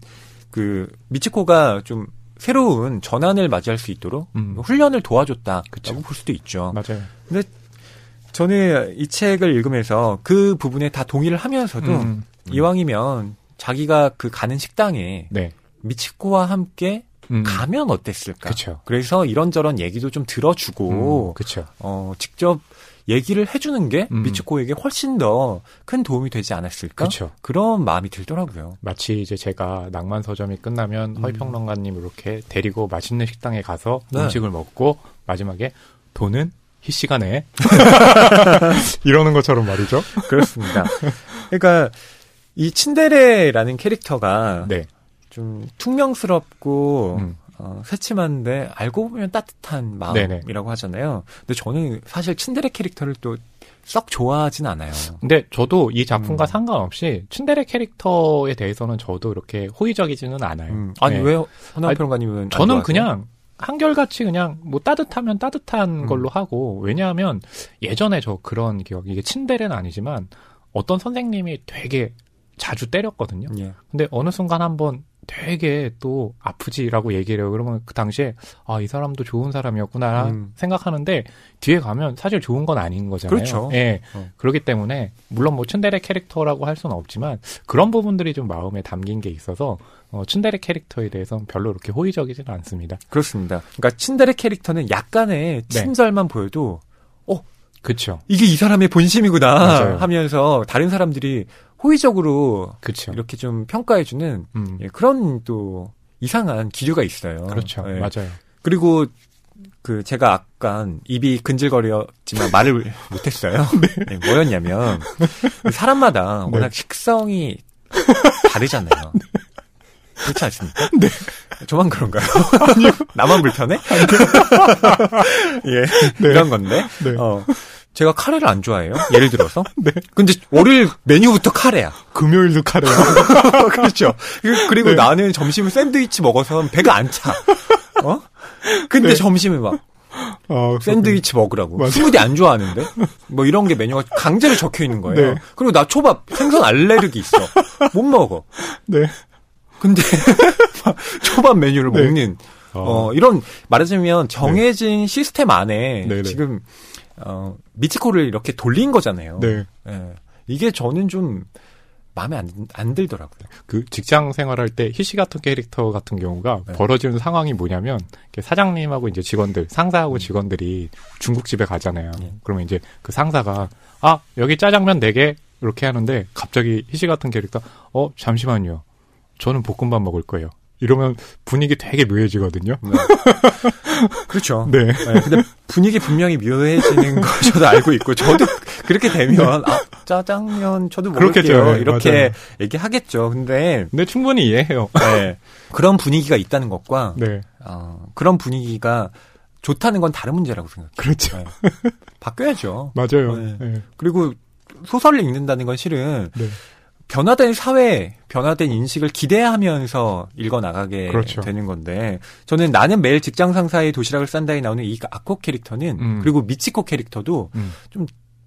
그 미치코가 좀 새로운 전환을 맞이할 수 있도록 음. 훈련을 도와줬다라고 그쵸. 볼 수도 있죠. 맞아요. 저는 이 책을 읽으면서 그 부분에 다 동의를 하면서도 음, 이왕이면 자기가 그 가는 식당에 네. 미치코와 함께 음, 가면 어땠을까? 그쵸. 그래서 이런저런 얘기도 좀 들어주고 음. 어, 직접 얘기를 해주는 게 음. 미치코에게 훨씬 더 큰 도움이 되지 않았을까? 그쵸. 런 마음이 들더라고요. 마치 이제 제가 낭만 서점이 끝나면 음. 허위평론가님 이렇게 데리고 맛있는 식당에 가서 네. 음식을 먹고 마지막에 돈은 희 시간에 이러는 것처럼 말이죠. 그렇습니다. 그러니까 이 친데레라는 캐릭터가 네. 좀 퉁명스럽고 음. 어, 새침한데 알고 보면 따뜻한. 마음이라고 하잖아요. 근데 저는 사실 친데레 캐릭터를 또 썩 좋아하진 않아요. 근데 저도 이 작품과 음. 상관없이 츤데레 캐릭터에 대해서는 저도 이렇게 호의적이지는 않아요. 음. 아니 네. 왜 허나 평론가님은 안 저는? 그냥 한결같이 그냥 뭐 따뜻하면 따뜻한 음. 걸로 하고 왜냐하면 예전에 저 그런 기억 이게 친데레는 아니지만 어떤 선생님이 되게 자주 때렸거든요. 예. 근데 어느 순간 한번 되게 또 아프지라고 얘기를 해요. 그러면 그 당시에 아 이 사람도 좋은 사람이었구나 음. 생각하는데 뒤에 가면 사실 좋은 건 아닌 거잖아요. 그렇죠. 예. 어. 그렇기 때문에 물론 뭐 츤데레 캐릭터라고 할 수는 없지만 그런 부분들이 좀 마음에 담긴 게 있어서 어, 츤데레 캐릭터에 대해서는 별로 그렇게 호의적이지는 않습니다. 그렇습니다. 그러니까 친데레 캐릭터는 약간의 네. 친절만 보여도 그쵸. 이게 이 사람의 본심이구나 맞아요. 하면서 다른 사람들이 호의적으로 그쵸. 이렇게 좀 평가해주는 음. 예, 그런 또 이상한 기류가 있어요. 그렇죠. 예. 맞아요. 그리고 그 제가 아까 입이 근질거렸지만 말을 못했어요. 네, 뭐였냐면 사람마다 네. 워낙 식성이 다르잖아요. 그렇지 않습니까? 네. 저만 그런가요? 나만 불편해? 예, 이런 건데. 네. 어, 제가 카레를 안 좋아해요. 예를 들어서. 네. 근데 월요일 메뉴부터 카레야. 금요일도 카레야. 그렇죠. 그리고 네. 나는 점심을 샌드위치 먹어서 배가 안 차. 어? 근데 네. 점심에 막 어, 샌드위치 먹으라고. 맞아. 스무디 안 좋아하는데? 뭐 이런 게 메뉴가 강제로 적혀 있는 거예요. 네. 그리고 나 초밥 생선 알레르기 있어. 못 먹어. 네. 근데 막 초밥 메뉴를 네. 먹는 어, 이런 말하자면 정해진 시스템 안에 네네. 지금 어, 미치코를 이렇게 돌린 거잖아요. 네. 예. 이게 저는 좀 마음에 안, 안 들더라고요. 그 직장 생활할 때 희시 같은 캐릭터 같은 경우가 네. 벌어지는 상황이 뭐냐면 사장님하고 이제 직원들, 상사하고 직원들이 중국집에 가잖아요. 네. 그러면 이제 그 상사가 아 여기 짜장면 4개 이렇게 하는데 갑자기 희시 같은 캐릭터 어 잠시만요. 저는 볶음밥 먹을 거예요. 이러면 분위기 되게 묘해지거든요. 그렇죠. 네. 네, 근데 분위기 분명히 묘해지는 거 저도 알고 있고 저도 그렇게 되면 아, 짜장면 저도. 먹을게요. 네, 이렇게 맞아요. 얘기하겠죠. 근데 근데 충분히 이해해요. 네, 그런 분위기가 있다는 것과 네. 어, 그런 분위기가 좋다는 건 다른 문제라고 생각해요. 그렇죠. 네. 바뀌어야죠. 맞아요. 네. 네. 그리고 소설을 읽는다는 건 실은 네. 변화된 사회, 변화된 인식을 기대하면서 읽어 나가게 그렇죠. 되는 건데 저는 나는 매일 직장 상사의 도시락을 싼다에 나오는 이 아코 캐릭터는 음. 그리고 미치코 캐릭터도 음.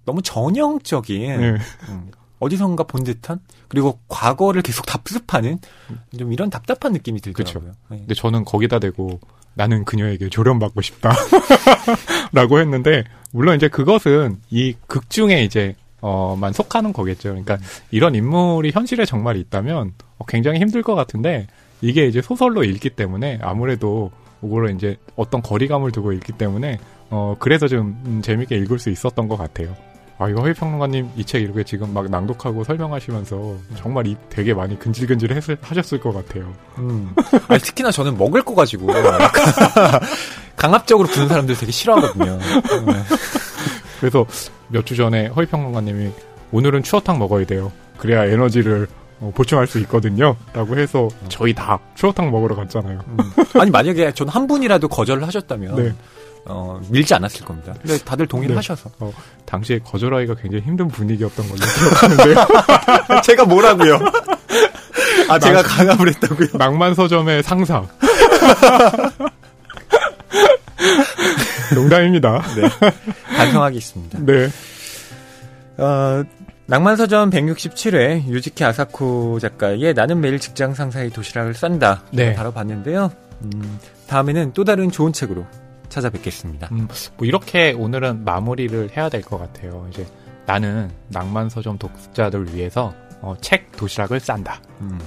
너무 전형적인 네. 음, 어디선가 본 듯한 그리고 과거를 계속 답습하는 좀 이런 답답한 느낌이 들더라고요. 네. 근데 저는 거기다 대고 나는 그녀에게 조련받고 싶다. 라고 했는데, 물론 이제 그것은 이 극 중에 이제, 어, 만 속하는 거겠죠. 그러니까 이런 인물이 현실에 정말 있다면 어, 굉장히 힘들 것 같은데, 이게 이제 소설로 읽기 때문에 아무래도 그거를 이제 어떤 거리감을 두고 읽기 때문에, 어, 그래서 좀 음, 재밌게 읽을 수 있었던 것 같아요. 아, 이거 허위평론가님 이 책 이렇게 지금 막 낭독하고 설명하시면서 정말 입 되게 많이 근질근질 했을, 하셨을 것 같아요. 음. 아니, 특히나 저는 먹을 거 가지고 강압적으로 부는 사람들 되게 싫어하거든요. 네. 그래서 몇 주 전에 허위평론가님이 오늘은 추어탕 먹어야 돼요. 그래야 에너지를 어, 보충할 수 있거든요. 라고 해서 저희 다 추어탕 먹으러 갔잖아요. 음. 아니 만약에 전 한 분이라도 거절을 하셨다면 네. 어, 밀지 않았을 겁니다. 근데 다들 동의를 네. 하셔서 당시에 거절하기가 굉장히 힘든 분위기였던 걸로 기억하는데요. 제가 뭐라고요? 아 제가 강압을 했다고요? 낭만 서점의 상사. 농담입니다. 네. 반성하겠습니다. 네. 어, 낭만서점 167회 유지키 아사코 작가의 나는 매일 직장 상사의 도시락을 싼다 네. 다뤄봤는데요. 음, 다음에는 또 다른 좋은 책으로 찾아뵙겠습니다. 음, 뭐 이렇게 오늘은 마무리를 해야 될 것 같아요. 이제 나는 낭만 서점 독자들 위해서 어, 책 도시락을 싼다. 음,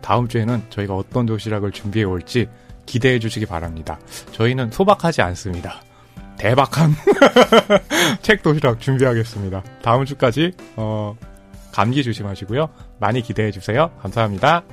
다음 주에는 저희가 어떤 도시락을 준비해 올지 기대해 주시기 바랍니다. 저희는 소박하지 않습니다. 대박한 책 도시락 준비하겠습니다. 다음 주까지 어, 감기 조심하시고요. 많이 기대해 주세요. 감사합니다.